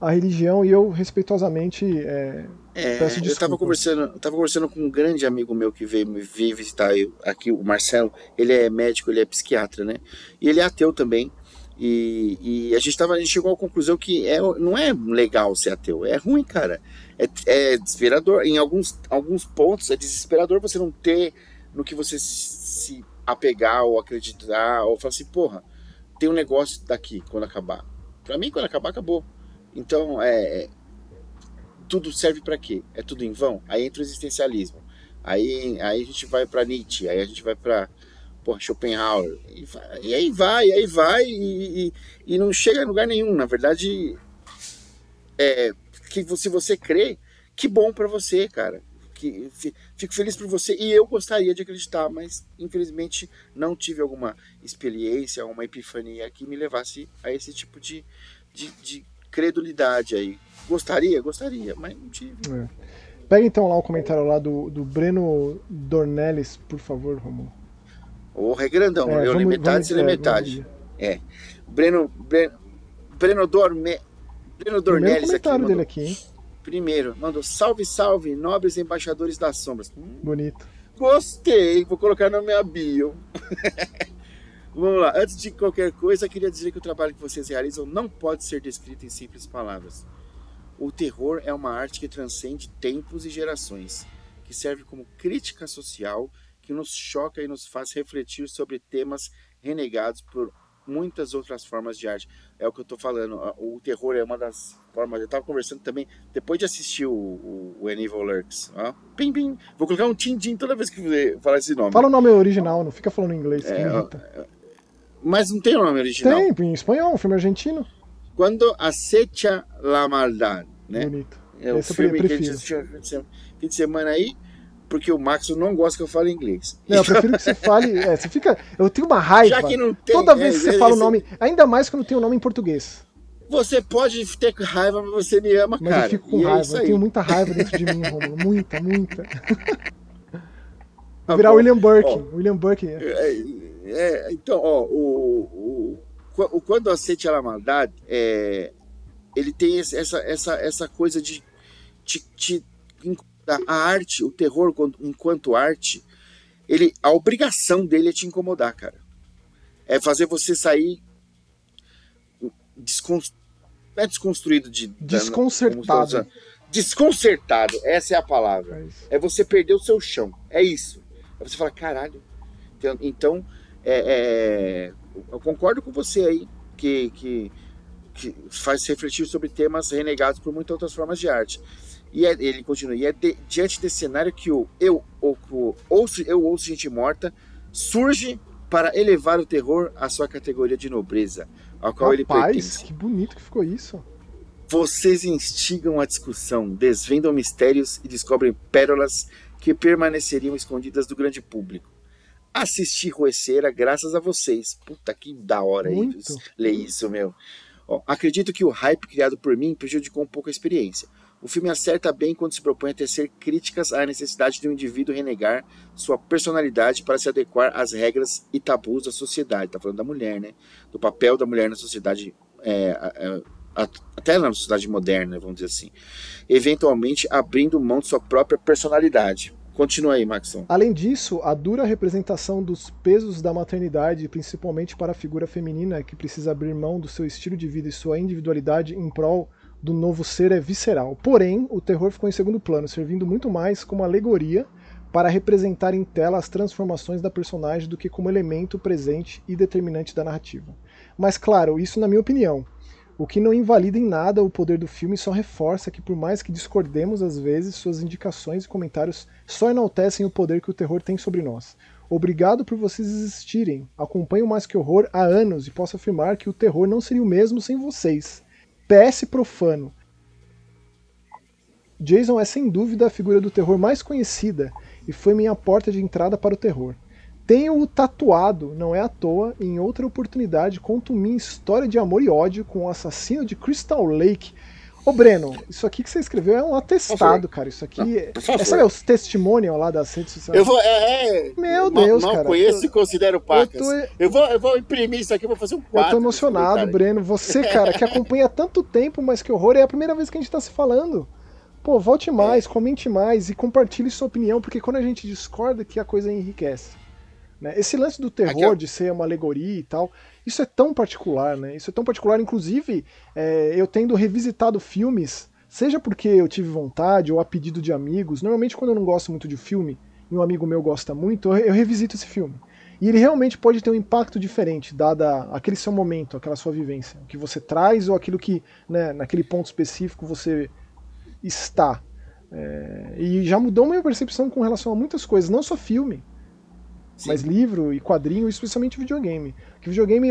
à religião e eu respeitosamente é, é, peço desculpas. Eu estava conversando, eu tava conversando com um grande amigo meu que veio me visitar eu, aqui, o Marcelo. Ele é médico, ele é psiquiatra, né? E ele é ateu também. E, e a gente tava, a gente chegou à conclusão que é, não é legal ser ateu, é ruim, cara. É, é desesperador. Em alguns, alguns pontos é desesperador você não ter no que você se apegar ou acreditar, ou falar assim, porra, tem um negócio daqui quando acabar. Para mim, quando acabar, acabou. Então, é, é tudo serve para quê? É tudo em vão? Aí entra o existencialismo. Aí, aí a gente vai para Nietzsche, aí a gente vai para Schopenhauer. E, e, aí vai, e aí vai, e, e, e, não chega a lugar nenhum. Na verdade, é, que se você crê, que bom para você, cara que fico feliz por você e eu gostaria de acreditar, mas infelizmente não tive alguma experiência, uma epifania que me levasse a esse tipo de, de, de credulidade aí. Gostaria, gostaria, mas não tive. É. Pega então lá o comentário lá do, do Breno Dornelles, por favor, Romulo. O é grandão, é, eu vamos, metade, você lê é, metade. É. Breno, Breno, Breno Dorme, Breno Dornelles aqui. comentário dele aqui, hein? Primeiro, mandou salve, salve, nobres embaixadores das sombras. Hum, Bonito. Gostei, vou colocar na minha bio. Vamos lá, antes de qualquer coisa, queria dizer que o trabalho que vocês realizam não pode ser descrito em simples palavras. O terror é uma arte que transcende tempos e gerações, que serve como crítica social, que nos choca e nos faz refletir sobre temas renegados por muitas outras formas de arte. É o que eu tô falando. O terror é uma das formas. Eu tava conversando também, depois de assistir o, o, o Evil Lurks. Ó, pim, pim. Vou colocar um tim-tim toda vez que falar esse nome. Fala o nome original, não fica falando inglês. É, é, mas não tem o nome original. Tem, em espanhol, um filme argentino. Quando acecha la maldade, né? Bonito. É o Esse filme que a gente assistiu fim de semana aí porque o Max não gosta que eu fale inglês. Não, eu prefiro que você fale. É, você fica. Eu tenho uma raiva. Já que não tem, toda vez que você é, fala o nome. Ainda mais quando tem o um nome em português. Você pode ter raiva, mas você me ama, mas cara. Mas eu fico com e é raiva. É eu tenho muita raiva dentro de mim, Romulo. Muita, muita. Vou virar William Burke. Ó, William Burke. É. é. É, então, ó, o, o, o, quando aceite a maldade, é, ele tem essa, essa, essa coisa de te, te a arte, o terror enquanto arte, ele, a obrigação dele é te incomodar, cara. É fazer você sair é desconstruído de. Desconcertado. Desconcertado, essa é a palavra. É, é, você perder o seu chão. É isso. É você falar, caralho. Então, então é, é, eu concordo com você aí que, que, que faz refletir sobre temas renegados por muitas outras formas de arte. E é, ele continua, e é de, diante desse cenário que o eu, o, o, ouço, eu ouço gente morta surge para elevar o terror à sua categoria de nobreza, ao qual Rapaz, ele pertence. que bonito que ficou isso. Vocês instigam a discussão, desvendam mistérios e descobrem pérolas que permaneceriam escondidas do grande público. Assisti Roeceira graças a vocês. Puta que da hora Muito. aí ler isso, meu. Ó, acredito que o hype criado por mim prejudicou um pouco a experiência. O filme acerta bem quando se propõe a tecer críticas à necessidade de um indivíduo renegar sua personalidade para se adequar às regras e tabus da sociedade. Tá falando da mulher, né? Do papel da mulher na sociedade, é, é, até na sociedade moderna, vamos dizer assim. Eventualmente abrindo mão de sua própria personalidade. Continua aí, Maxon. Além disso, a dura representação dos pesos da maternidade, principalmente para a figura feminina que precisa abrir mão do seu estilo de vida e sua individualidade em prol do novo ser é visceral. Porém, o terror ficou em segundo plano, servindo muito mais como alegoria para representar em tela as transformações da personagem do que como elemento presente e determinante da narrativa. Mas claro, isso na minha opinião. O que não invalida em nada o poder do filme só reforça que, por mais que discordemos às vezes, suas indicações e comentários só enaltecem o poder que o terror tem sobre nós. Obrigado por vocês existirem. Acompanho Mais Que Horror há anos e posso afirmar que o terror não seria o mesmo sem vocês. PS profano. Jason é sem dúvida a figura do terror mais conhecida e foi minha porta de entrada para o terror. Tenho-o tatuado, não é à toa, em outra oportunidade conto minha história de amor e ódio com o assassino de Crystal Lake, Ô Breno, isso aqui que você escreveu é um atestado, cara. Isso aqui não, é, é sabe os testemunhos lá das redes sociais? Eu vou, é, é Meu Deus, cara. Não conheço e considero pacas. Eu, tô, eu, vou, eu vou imprimir isso aqui, vou fazer um quadro. Eu tô emocionado, Breno. Você, cara, que acompanha há tanto tempo, mas que horror, é a primeira vez que a gente tá se falando. Pô, volte mais, é. comente mais e compartilhe sua opinião, porque quando a gente discorda que a coisa enriquece. Né? Esse lance do terror, de ser uma alegoria e tal, isso é tão particular, né? Isso é tão particular, inclusive, é, eu tendo revisitado filmes, seja porque eu tive vontade ou a pedido de amigos. Normalmente, quando eu não gosto muito de filme e um amigo meu gosta muito, eu revisito esse filme. E ele realmente pode ter um impacto diferente, dada aquele seu momento, aquela sua vivência, o que você traz ou aquilo que, né, naquele ponto específico, você está. É, e já mudou minha percepção com relação a muitas coisas, não só filme, Mas livro e quadrinho, especialmente videogame. Que videogame,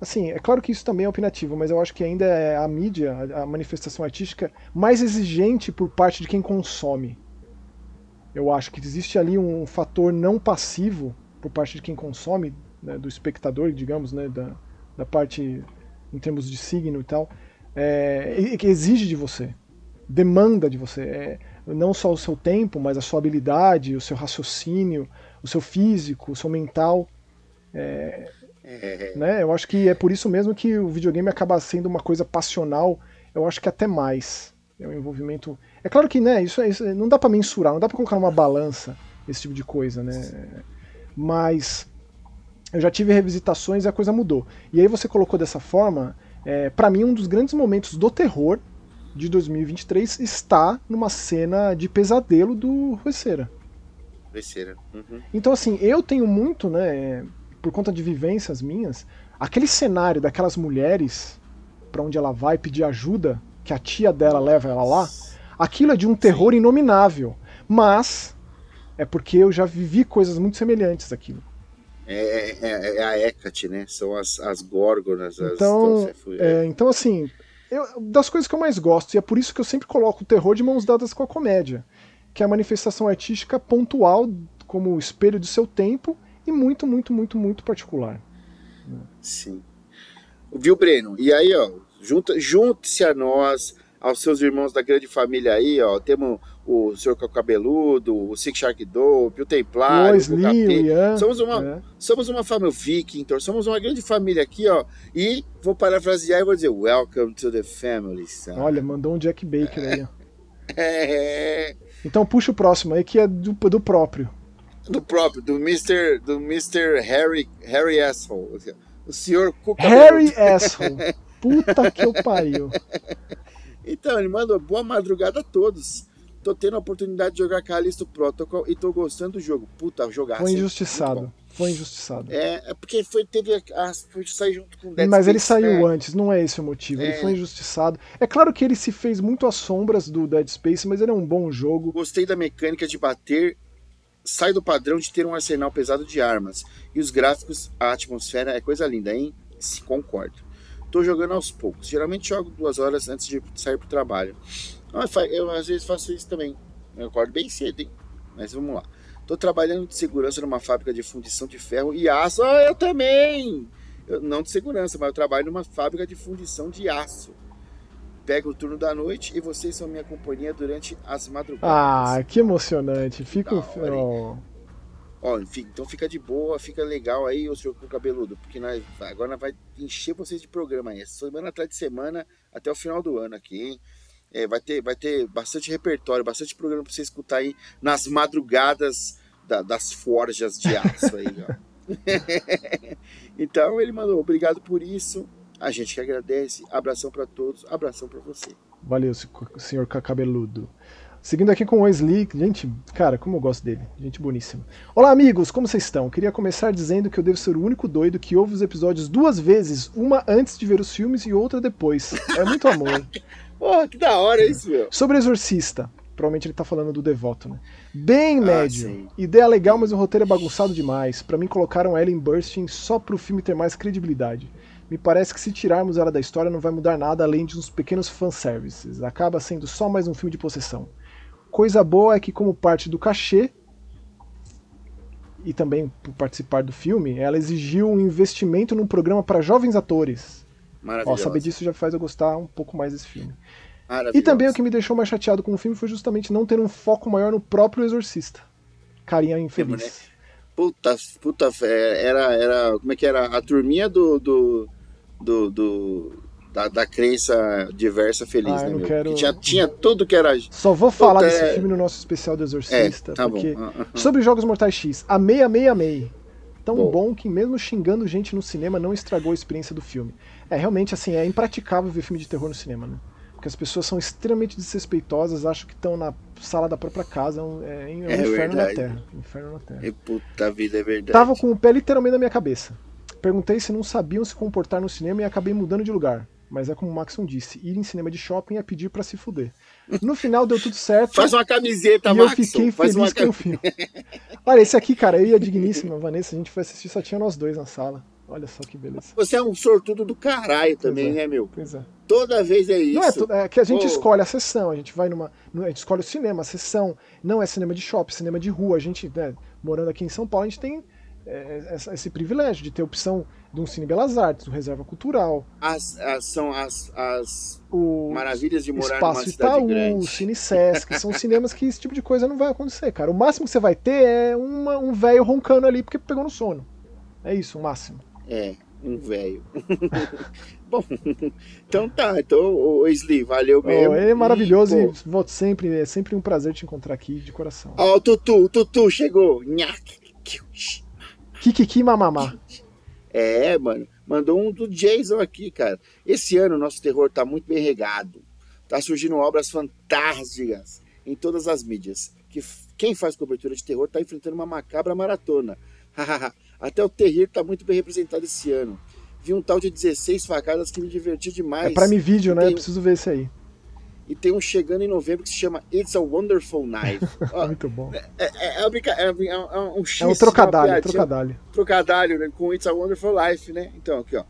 assim, é claro que isso também é opinativo, mas eu acho que ainda é a mídia, a manifestação artística mais exigente por parte de quem consome. Eu acho que existe ali um fator não passivo por parte de quem consome, né, do espectador, digamos, né, da, da parte em termos de signo e tal, é, que exige de você, demanda de você. É, não só o seu tempo, mas a sua habilidade, o seu raciocínio, o seu físico, o seu mental. É, é. Né? Eu acho que é por isso mesmo que o videogame acaba sendo uma coisa passional, eu acho que até mais. É um envolvimento. É claro que né, isso, é, isso não dá para mensurar, não dá para colocar numa balança esse tipo de coisa, né? Mas eu já tive revisitações e a coisa mudou. E aí você colocou dessa forma, é, para mim um dos grandes momentos do terror de 2023 está numa cena de pesadelo do Rueceira. Uhum. Então, assim, eu tenho muito, né, por conta de vivências minhas, aquele cenário daquelas mulheres para onde ela vai pedir ajuda, que a tia dela leva ela lá, aquilo é de um terror Sim. inominável. Mas é porque eu já vivi coisas muito semelhantes àquilo. É, é, é a Hecate, né? São as, as górgonas. Então, as... É, então assim, eu, das coisas que eu mais gosto, e é por isso que eu sempre coloco o terror de mãos dadas com a comédia, que é a manifestação artística pontual como espelho do seu tempo e muito, muito, muito, muito particular. Sim. Viu, Breno? E aí, ó, junte-se a nós, aos seus irmãos da grande família aí, ó. Temos o Senhor Cabeludo, o Six Shark Dope, o Templário, o, o Capeta. Somos uma, é. somos uma família Viking, então somos uma grande família aqui, ó. E vou parafrasear e vou dizer Welcome to the family, son. Olha, mandou um Jack Baker aí, ó. É. Então puxa o próximo aí que é do, do próprio. Do próprio, do Mr. do Mr. Harry Harry Asshole. O senhor Cuca Harry Asshole. Puta que eu pariu. Então, ele mandou boa madrugada a todos. Tô tendo a oportunidade de jogar Callisto Protocol e tô gostando do jogo. Puta, jogar. Foi injustiçado. Foi injustiçado. É, é porque foi, teve a, foi sair junto com Dead Mas Space, ele saiu né? antes, não é esse o motivo. Ele É. foi injustiçado. É claro que ele se fez muito às sombras do Dead Space, mas ele é um bom jogo. Gostei da mecânica de bater. Sai do padrão de ter um arsenal pesado de armas. E os gráficos, a atmosfera é coisa linda, hein? Se concordo. Tô jogando aos poucos. Geralmente jogo duas horas antes de sair pro trabalho. Ah, fa- Eu às vezes faço isso também. Eu acordo bem cedo, hein? Mas vamos lá. Tô trabalhando de segurança numa fábrica de fundição de ferro e aço. Ah, eu também! Eu- não de segurança, mas eu trabalho numa fábrica de fundição de aço. Pego o turno da noite e vocês são minha companhia durante as madrugadas. Ah, que emocionante. Hein? ó, Ó, enfim, então fica de boa, fica legal aí, o senhor com cabeludo, porque nós, agora nós vai encher vocês de programa aí, semana atrás de semana, até o final do ano aqui, hein? É, vai, ter, vai ter bastante repertório, bastante programa pra você escutar aí nas madrugadas da- das forjas de aço aí, ó. então ele mandou, obrigado por isso, a gente que agradece, abração pra todos, abração pra você. Valeu, se- senhor cabeludo. Seguindo aqui com o Wesley, gente, cara, como eu gosto dele, gente boníssima. Olá, amigos, como vocês estão? Queria começar dizendo que eu devo ser o único doido que ouve os episódios duas vezes, uma antes de ver os filmes e outra depois. É muito amor. Porra, que da hora isso, meu. Sobre Exorcista, provavelmente ele tá falando do Devoto, né? Bem Ah, médio. sim. Ideia legal, mas o roteiro é bagunçado demais. Pra mim colocaram Ellen Burstyn só pro filme ter mais credibilidade. Me parece que se tirarmos ela da história não vai mudar nada além de uns pequenos fanservices. Acaba sendo só mais um filme de possessão. Coisa boa é que, como parte do cachê, e também por participar do filme, ela exigiu um investimento num programa para jovens atores. Ó, Maravilhoso. saber disso já faz eu gostar um pouco mais desse filme. E também o que me deixou mais chateado com o filme foi justamente não ter um foco maior no próprio exorcista. Carinha infeliz. Puta, puta, fé, era, era, como é que era? A turminha do, do, do, do- da, da crença diversa feliz, Ah, né, meu? quero- Que tinha, tinha tudo que era... Só vou falar Puta, desse é- filme no nosso especial do É, Exorcista, tá porque bom. Ah, ah, ah. sobre Jogos Mortais X, amei, amei, amei. Tão Bom. bom que mesmo xingando gente no cinema não estragou a experiência do filme. É, realmente, assim, é impraticável ver filme de terror no cinema, né? Porque as pessoas são extremamente desrespeitosas, acham que estão na sala da própria casa, é um, é um É inferno na. Terra. Inferno na Terra. E puta vida, é verdade. Tava com o pé literalmente na minha cabeça. Perguntei se não sabiam se comportar no cinema e acabei mudando de lugar. Mas é como o Maxon disse, ir em cinema de shopping é pedir pra se fuder. No final deu tudo certo Faz uma camiseta, e eu Maxon. fiquei Faz feliz uma com o filme. Olha, esse aqui, cara, eu e a digníssima Vanessa, a gente foi assistir, só tinha nós dois na sala. Olha só que beleza. Você é um sortudo do caralho também, Pois é. né, meu? Pois é. Toda vez é isso. Não é, tudo- é que a gente Pô. escolhe a sessão, a gente vai numa. A gente escolhe o cinema, a sessão. Não é cinema de shopping, cinema de rua. A gente, né, morando aqui em São Paulo, a gente tem é, essa- esse privilégio de ter opção de um Cine Belas Artes, do Reserva Cultural, As, as- são as, as o maravilhas de morar numa Espaço cidade Itaú, grande. Cine Sesc, são cinemas que esse tipo de coisa não vai acontecer, cara. O máximo que você vai ter é uma- um velho roncando ali porque pegou no sono. É isso, o máximo. É, um velho. Bom, então tá. Então, ô Wesley, valeu mesmo. Ele é maravilhoso E, pô, volto sempre, é sempre um prazer te encontrar aqui de coração. Ó, o Tutu, o Tutu chegou. Kikiki mamamá. É, mano. Mandou um do Jason aqui, cara. Esse ano o nosso terror tá muito bem regado. Tá surgindo obras fantásticas em todas as mídias. Que quem faz cobertura de terror tá enfrentando uma macabra maratona. Até o terrir tá muito bem representado esse ano. Vi um tal de 16 facadas que me divertiu demais. É pra mim vídeo, né? Tem- Eu preciso ver esse aí. E tem um chegando em novembro que se chama It's a Wonderful Knife. Ó, Muito bom. é, é, é é um- é um X, É um uma trocadalho, trocadalho. trocadalho né, com It's a Wonderful Life, né? Então, aqui, ó.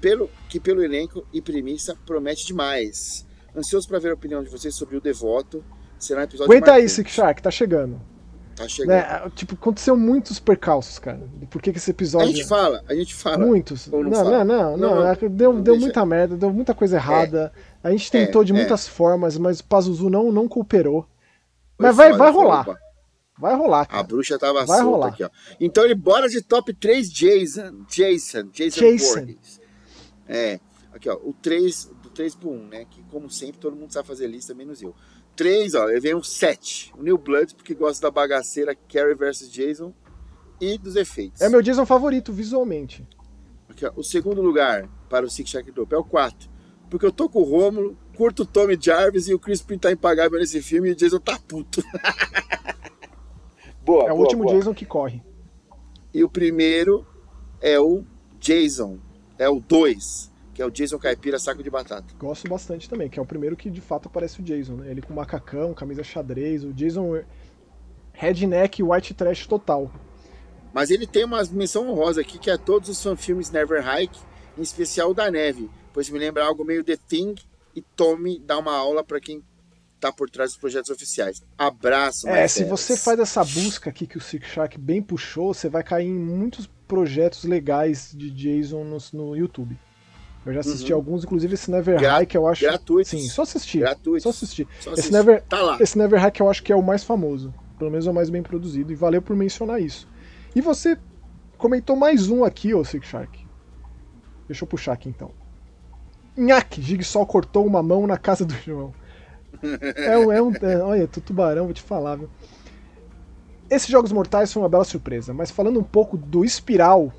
Pelo, que pelo elenco e premissa promete demais. Ansioso pra ver a opinião de vocês sobre o Devoto. Será um episódio Aguenta aí. Sick Shark, tá chegando. Tá chegando. Né, tipo, aconteceu muitos percalços, cara. De por que, que esse A episódio. gente fala, a gente fala. Muitos. Não, não não, fala? não, não, Não, é que Deu, não deu deixa. muita merda, deu muita coisa errada. A gente tentou de é. muitas formas, mas o Pazuzu não, não cooperou. Foi Mas vai, vai rolar. Vai rolar, A cara. bruxa tava Vai solta rolar. aqui, ó. Então ele bora de top 3 Jason. Jason. Jason, Jason. É. Aqui, ó. O 3, do 3 pro 1, né? Que como sempre, todo mundo sabe fazer lista, menos eu. 3, ó, eu venho um 7. O New Blood, porque gosta da bagaceira Carrie vs Jason e dos efeitos. É meu Jason favorito, visualmente. Aqui, ó, o segundo lugar para o Six Shack Dope é o 4. porque eu tô com o Rômulo, curto o Tommy Jarvis e o Chris Pine tá impagável nesse filme e o Jason tá puto. boa, é o boa, último boa. Jason que corre. E o primeiro é o Jason, é o 2, que é o Jason Caipira Saco de Batata. Gosto bastante também, que é o primeiro que de fato aparece o Jason, né? Ele com macacão, camisa xadrez, o Jason redneck white trash total. Mas ele tem uma menção honrosa aqui, que é todos os fanfilmes Never Hike, em especial o da neve, pois me lembra algo meio The Thing e Tommy dá uma aula para quem tá por trás dos projetos oficiais. Abraço, É, se você faz essa busca aqui que o Sick Shark bem puxou, você vai cair em muitos projetos legais de Jason no, no YouTube. Eu já assisti uhum. alguns, inclusive esse Never Gra High, que eu acho. Gratuito. Sim, só assistir. Gratuito. Só assistir. Só esse, Never, tá lá. esse Never High que eu acho que é o mais famoso. Pelo menos é o mais bem produzido. E valeu por mencionar isso. E você comentou mais um aqui, ô Sick Shark. Deixa eu puxar aqui então. Nhaque, Jigsaw cortou uma mão na casa do João. É um. É um é, olha, tubarão, vou te falar, viu? Esses Jogos Mortais foi uma bela surpresa, mas falando um pouco do Espiral,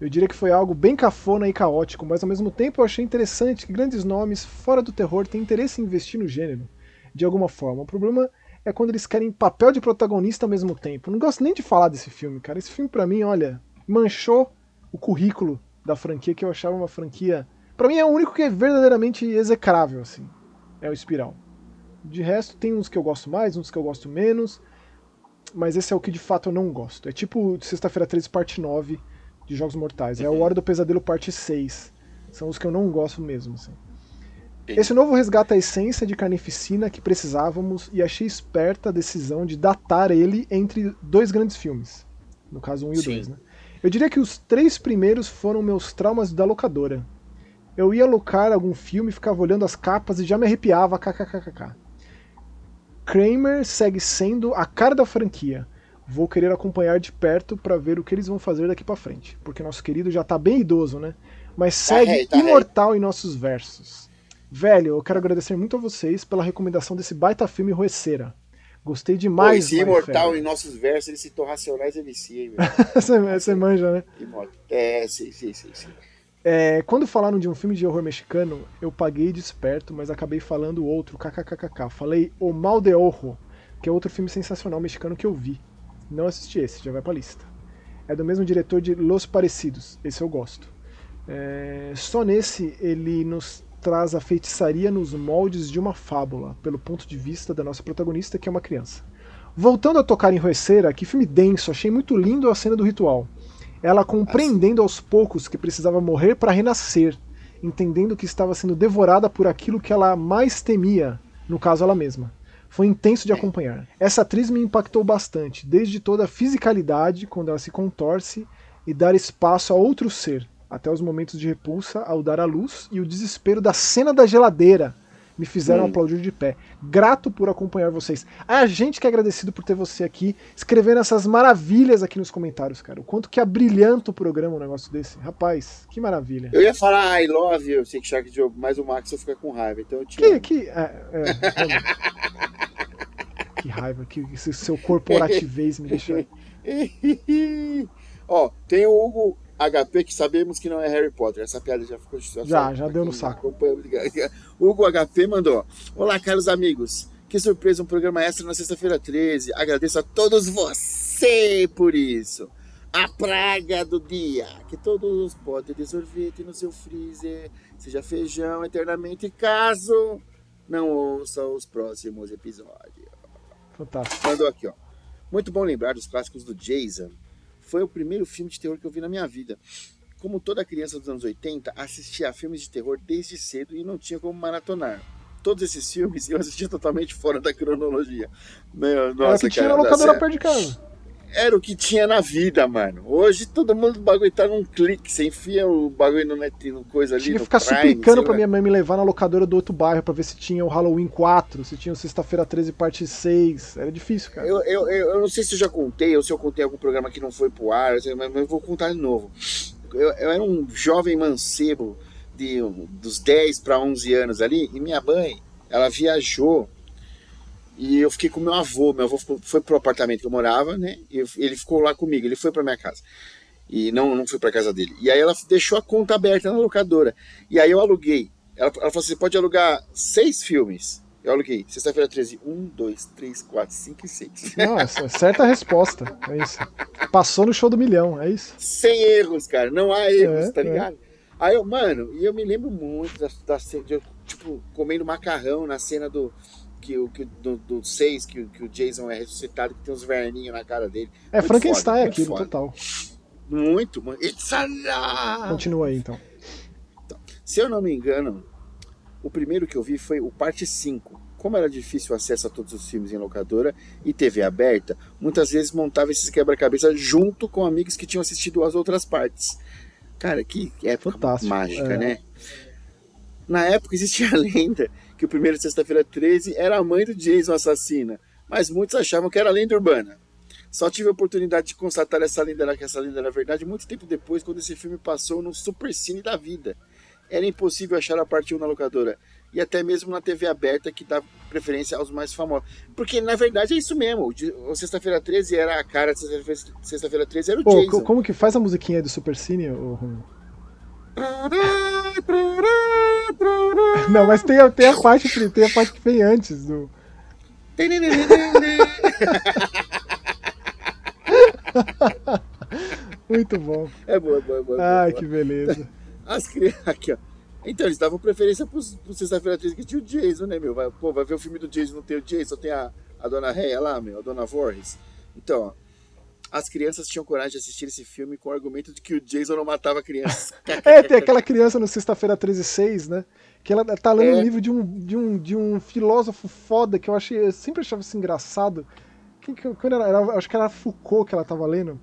eu diria que foi algo bem cafona e caótico, mas ao mesmo tempo eu achei interessante que grandes nomes fora do terror têm interesse em investir no gênero, de alguma forma. O problema é quando eles querem papel de protagonista ao mesmo tempo. Não gosto nem de falar desse filme, cara. Esse filme, para mim, olha, manchou o currículo da franquia que eu achava uma franquia. para mim é o único que é verdadeiramente execrável, assim. É o Espiral. De resto, tem uns que eu gosto mais, uns que eu gosto menos mas esse é o que de fato eu não gosto. É tipo Sexta-feira 13, parte 9 de Jogos Mortais. É o Hora do Pesadelo, parte 6. São os que eu não gosto mesmo. Assim. Esse novo resgata a essência de carnificina que precisávamos e achei esperta a decisão de datar ele entre dois grandes filmes. No caso, um e o dois, né? Eu diria que os três primeiros foram meus traumas da locadora. Eu ia alocar algum filme, ficava olhando as capas e já me arrepiava, kkkk. Kramer segue sendo a cara da franquia. Vou querer acompanhar de perto para ver o que eles vão fazer daqui para frente, porque nosso querido já tá bem idoso, né? Mas tá segue rei, tá imortal rei. em nossos versos. Velho, eu quero agradecer muito a vocês pela recomendação desse baita filme Roeceira. Gostei demais. Pô, esse imortal em nossos versos, ele citou Racionais MC, você, você manja, né? É, sim, sim, sim. sim. É, quando falaram de um filme de horror mexicano, eu paguei desperto, mas acabei falando outro, kkkk. Falei O Mal de Ojo, que é outro filme sensacional mexicano que eu vi. Não assisti esse, já vai pra lista. É do mesmo diretor de Los Parecidos, esse eu gosto. É, só nesse ele nos traz a feitiçaria nos moldes de uma fábula, pelo ponto de vista da nossa protagonista, que é uma criança. Voltando a tocar em Roeceira, que filme denso, achei muito lindo a cena do ritual ela compreendendo aos poucos que precisava morrer para renascer, entendendo que estava sendo devorada por aquilo que ela mais temia, no caso ela mesma. Foi intenso de acompanhar. Essa atriz me impactou bastante, desde toda a fisicalidade, quando ela se contorce, e dar espaço a outro ser, até os momentos de repulsa ao dar a luz e o desespero da cena da geladeira, me fizeram Sim. aplaudir de pé. Grato por acompanhar vocês. A gente que é agradecido por ter você aqui, escrevendo essas maravilhas aqui nos comentários, cara. O quanto que abrilhanta o programa um negócio desse. Rapaz, que maravilha. Eu ia falar I love you, Sick Shark Joe, mas o Max eu ficar com raiva, então eu te Que, que, é, é, que raiva, que esse seu corporativez me deixa... Ó, tem o Hugo HP, que sabemos que não é Harry Potter. Essa piada já ficou. Já, já, já deu no saco. Hugo HP mandou: Olá, caros amigos. Que surpresa, um programa extra na sexta-feira 13. Agradeço a todos você por isso. A praga do dia. Que todos podem ter sorvete no seu freezer. Seja feijão eternamente, caso não ouça os próximos episódios. Fantástico. Mandou aqui, ó. Muito bom lembrar dos clássicos do Jason foi o primeiro filme de terror que eu vi na minha vida. Como toda criança dos anos 80, assistia a filmes de terror desde cedo e não tinha como maratonar. Todos esses filmes eu assistia totalmente fora da cronologia. Meu, nossa, Era que tinha na locadora perto de casa era o que tinha na vida, mano. Hoje todo mundo o bagulho tá num clique. Você enfia o bagulho no, net, no coisa ali. Tinha que ficar Prime, suplicando pra minha mãe me levar na locadora do outro bairro pra ver se tinha o Halloween 4, se tinha o Sexta-feira 13, parte 6. Era difícil, cara. Eu, eu, eu, eu, não sei se eu já contei ou se eu contei algum programa que não foi pro ar, mas eu vou contar de novo. Eu, eu era um jovem mancebo de, dos 10 para 11 anos ali e minha mãe, ela viajou e eu fiquei com meu avô. Meu avô foi pro apartamento que eu morava, né? E ele ficou lá comigo. Ele foi para minha casa. E não, não fui para casa dele. E aí ela deixou a conta aberta na locadora. E aí eu aluguei Ela, ela falou assim: você pode alugar seis filmes. Eu aluguei. Sexta-feira 13. Um, dois, três, quatro, cinco e seis. Nossa, certa resposta. É isso. Passou no show do milhão, é isso. Sem erros, cara. Não há erros, é, tá é. ligado? É. Aí eu, mano, e eu me lembro muito da, da de eu, tipo, comendo macarrão na cena do. Que, que, do, do seis, que, que o Jason é ressuscitado, que tem uns verninhos na cara dele. É muito Frankenstein foda, aquilo, total. Muito, mano. It's Continua aí, então. então. Se eu não me engano, o primeiro que eu vi foi o parte 5. Como era difícil o acesso a todos os filmes em locadora e TV aberta, muitas vezes montava esses quebra-cabeça junto com amigos que tinham assistido as outras partes. Cara, que época Fantástico, mágica, é. né? Na época existia a lenda que o primeiro Sexta-feira 13 era a mãe do Jason assassina, mas muitos achavam que era lenda urbana. Só tive a oportunidade de constatar essa lenda, que essa lenda era verdade muito tempo depois, quando esse filme passou no Supercine da vida. Era impossível achar a parte 1 na locadora. E até mesmo na TV aberta, que dá preferência aos mais famosos. Porque, na verdade, é isso mesmo. O Sexta-feira 13 era a cara de Sexta-feira 13 era o Pô, Jason. Como que faz a musiquinha do Super Cine, Não, mas tem, tem, a parte, tem a parte que vem antes do. Muito bom. É boa, boa, boa. Ai, boa. que beleza. As crianças. Aqui, ó. Então, eles davam preferência pro, pro Sexta-feira 13 que tinha o Jason, né, meu? Vai, pô, vai ver o filme do Jason, não tem o Jason, tem a, a Dona Réia lá, meu, a Dona Voorhees. Então, ó, as crianças tinham coragem de assistir esse filme com o argumento de que o Jason não matava crianças. é, tem aquela criança no Sexta-feira 13 6, né? Que ela tá lendo é. um livro de um, de, um, de um filósofo foda que eu achei. Eu sempre achava isso engraçado. Quem, quando era, era, acho que era Foucault que ela tava lendo.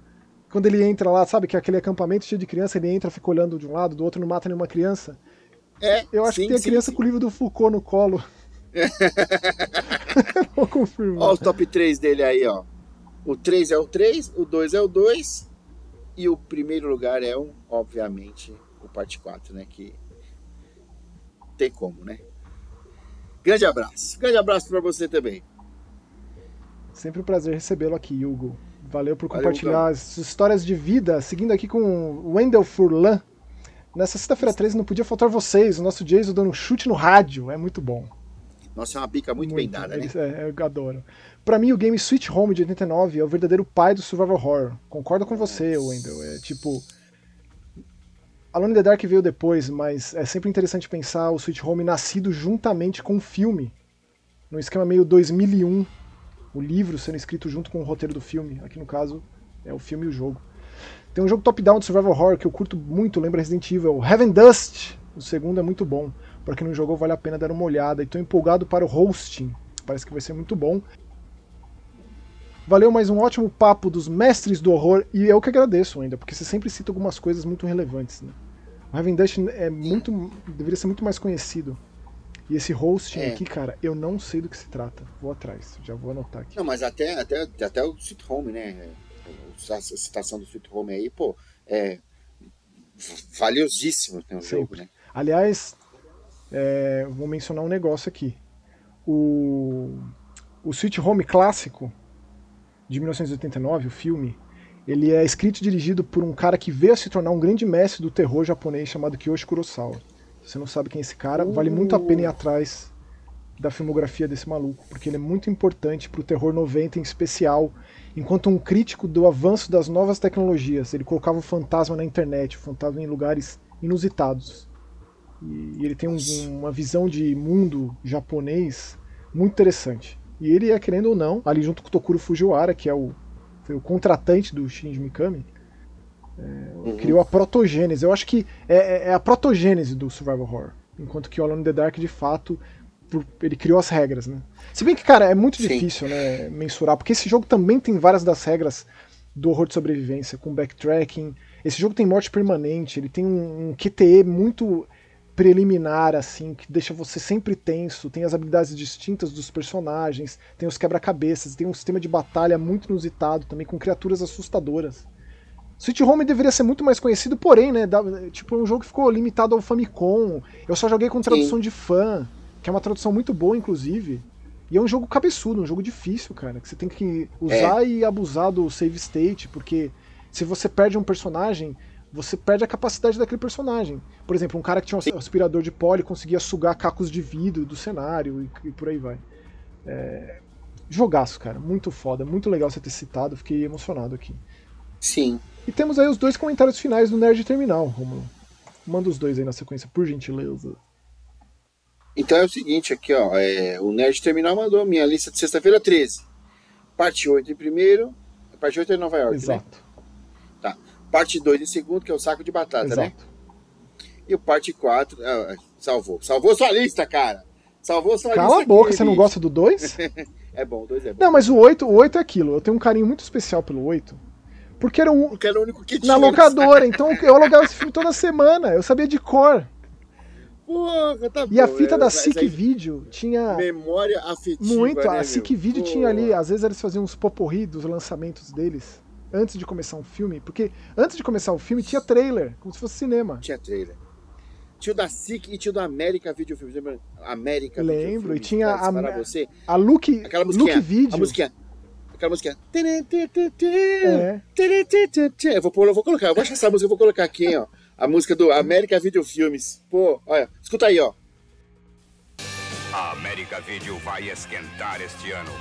Quando ele entra lá, sabe, que é aquele acampamento cheio de criança, ele entra, fica olhando de um lado, do outro, não mata nenhuma criança. É, eu acho sim, que tem a criança sim. com o livro do Foucault no colo. Vou confirmar. Olha o top 3 dele aí, ó. O 3 é o 3, o 2 é o 2 e o primeiro lugar é, um, obviamente, o parte 4, né? Que tem como, né? Grande abraço. Grande abraço para você também. Sempre um prazer recebê-lo aqui, Hugo. Valeu por compartilhar Valeu, as histórias de vida, seguindo aqui com Wendell Furlan. Nessa sexta-feira 13 não podia faltar vocês, o nosso Jason dando um chute no rádio, é muito bom. Nossa, é uma bica muito, muito bem dada, né? É, eu adoro. Pra mim, o game Sweet Home de 89 é o verdadeiro pai do survival horror. Concordo com você, Wendell. É tipo. Alone in the Dark veio depois, mas é sempre interessante pensar o Sweet Home nascido juntamente com o filme. Num esquema meio 2001. O livro sendo escrito junto com o roteiro do filme. Aqui no caso, é o filme e o jogo. Tem um jogo top-down de survival horror que eu curto muito, lembra Resident Evil, Heaven Dust. O segundo é muito bom. Para quem não jogou, vale a pena dar uma olhada. E tô empolgado para o hosting. Parece que vai ser muito bom. Valeu mais um ótimo papo dos mestres do horror e eu que agradeço ainda, porque você sempre cita algumas coisas muito relevantes. Né? O Heaven Dust é muito, deveria ser muito mais conhecido. E esse hosting é. aqui, cara, eu não sei do que se trata. Vou atrás, já vou anotar aqui. Não, mas até, até, até o Sweet Home, né? A citação do Sweet Home aí, pô, é valiosíssimo né, o jogo, né? Aliás, é, vou mencionar um negócio aqui. O, o Sweet Home clássico de 1989, o filme, ele é escrito e dirigido por um cara que veio a se tornar um grande mestre do terror japonês chamado Kiyoshi Kurosawa. Você não sabe quem é esse cara, uh. vale muito a pena ir atrás da filmografia desse maluco, porque ele é muito importante para o terror 90 em especial, enquanto um crítico do avanço das novas tecnologias. Ele colocava o fantasma na internet, o fantasma em lugares inusitados. E ele tem um, uma visão de mundo japonês muito interessante. E ele é, querendo ou não, ali junto com o Tokuro Fujiwara, que é o, foi o contratante do Shinji Mikami, é, uhum. criou a protogênese. Eu acho que é, é, é, a protogênese do survival horror. Enquanto que o Alone in the Dark, de fato, ele criou as regras, né? Se bem que, cara, é muito Sim. difícil né, mensurar, porque esse jogo também tem várias das regras do horror de sobrevivência, com backtracking. Esse jogo tem morte permanente, ele tem um, um QTE muito preliminar, assim, que deixa você sempre tenso, tem as habilidades distintas dos personagens, tem os quebra-cabeças, tem um sistema de batalha muito inusitado também, com criaturas assustadoras. Sweet Home deveria ser muito mais conhecido, porém, né, tipo, é um jogo que ficou limitado ao Famicom, eu só joguei com tradução Sim. de fã, que é uma tradução muito boa, inclusive, e é um jogo cabeçudo, um jogo difícil, cara, que você tem que usar é. e abusar do save state, porque se você perde um personagem, você perde a capacidade daquele personagem. Por exemplo, um cara que tinha um aspirador de pó, ele conseguia sugar cacos de vidro do cenário e, e por aí vai. É... Jogaço, cara. Muito foda. Muito legal você ter citado. Fiquei emocionado aqui. Sim. E temos aí os dois comentários finais do Nerd Terminal, Romulo. Manda os dois aí na sequência, por gentileza. Então é o seguinte aqui, ó. É, o Nerd Terminal mandou minha lista de sexta-feira 13. Parte 8 em primeiro. Parte 8 é em Nova York, Exato. né? Tá. Parte 2 em segundo, que é o saco de batata, Exato. né? E o parte 4. Ah, salvou. Salvou sua lista, cara. Salvou sua Cala lista. a boca, aqui, você não bicho. gosta do 2? É bom, o 2 é bom. não, mas o 8, o 8 é aquilo. Eu tenho um carinho muito especial pelo 8. Porque era um, Porque era o único que tinha. na locadora, então eu alugava esse filme toda semana. Eu sabia de cor. Porra, tá E a bom, fita é, da SIC Video tinha Memória afetiva. muito. né, A SIC? Video Pô. tinha ali, às vezes eles faziam uns poporri dos lançamentos deles antes de começar um filme. Porque antes de começar o filme tinha trailer, como se fosse cinema. Tinha trailer. Tinha o da SIC e tinha o da América Video Filmes. Lembra? América Lembro, e tinha disparar a- você. A Look, Aquela musiquinha. Look Video. A musiquinha. Aquela musiquinha. É. Eu vou, pôr- eu vou colocar, eu vou achar essa música, eu vou colocar aqui, ó. A música do América Video Filmes. Pô, olha, escuta aí, ó. A América Video vai esquentar este ano.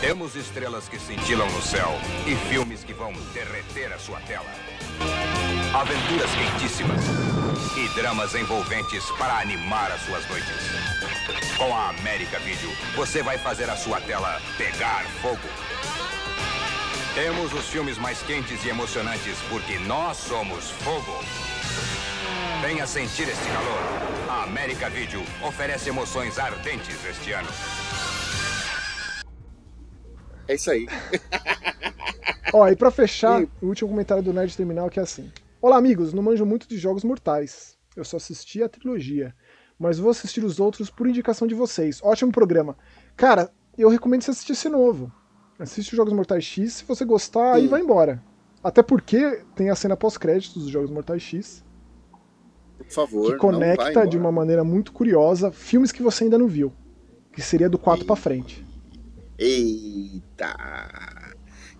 Temos estrelas que cintilam no céu e filmes que vão derreter a sua tela. Aventuras quentíssimas e dramas envolventes para animar as suas noites. Com a América Video, você vai fazer a sua tela pegar fogo. Temos os filmes mais quentes e emocionantes porque nós somos fogo. Venha sentir este calor. A América Video oferece emoções ardentes este ano. É isso aí. Ó, e pra fechar, E- o último comentário do Nerd Terminal que é assim. Olá, amigos, não manjo muito de jogos mortais. Eu só assisti a trilogia. Mas vou assistir os outros por indicação de vocês. Ótimo programa. Cara, eu recomendo você assistir esse novo. Assiste os Jogos Mortais X, se você gostar, aí Sim. vai embora. Até porque tem a cena pós-créditos dos Jogos Mortais X, Por favor. que conecta de uma maneira muito curiosa filmes que você ainda não viu. Que seria do 4 pra frente. Eita.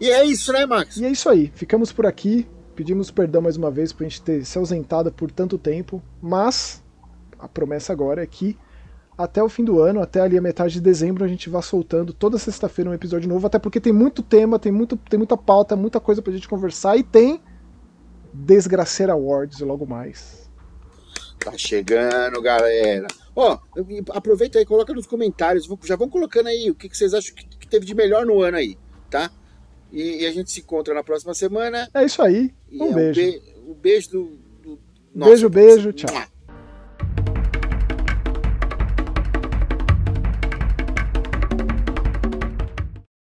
E é isso, né, Max? E é isso aí, ficamos por aqui. Pedimos perdão mais uma vez por a gente ter se ausentado por tanto tempo, mas a promessa agora é que até o fim do ano, até ali a metade de dezembro, a gente vai soltando toda sexta-feira um episódio novo, até porque tem muito tema, tem, muito, tem muita pauta, muita coisa pra gente conversar e tem Desgraceira Awards logo mais. Tá chegando, galera. Ó, aproveita aí, coloca nos comentários. Já vão colocando aí o que, que vocês acham que, que teve de melhor no ano aí, tá? E, e a gente se encontra na próxima semana. É isso aí, E um é beijo. be- um beijo do. do... Beijo, beijo, tchau.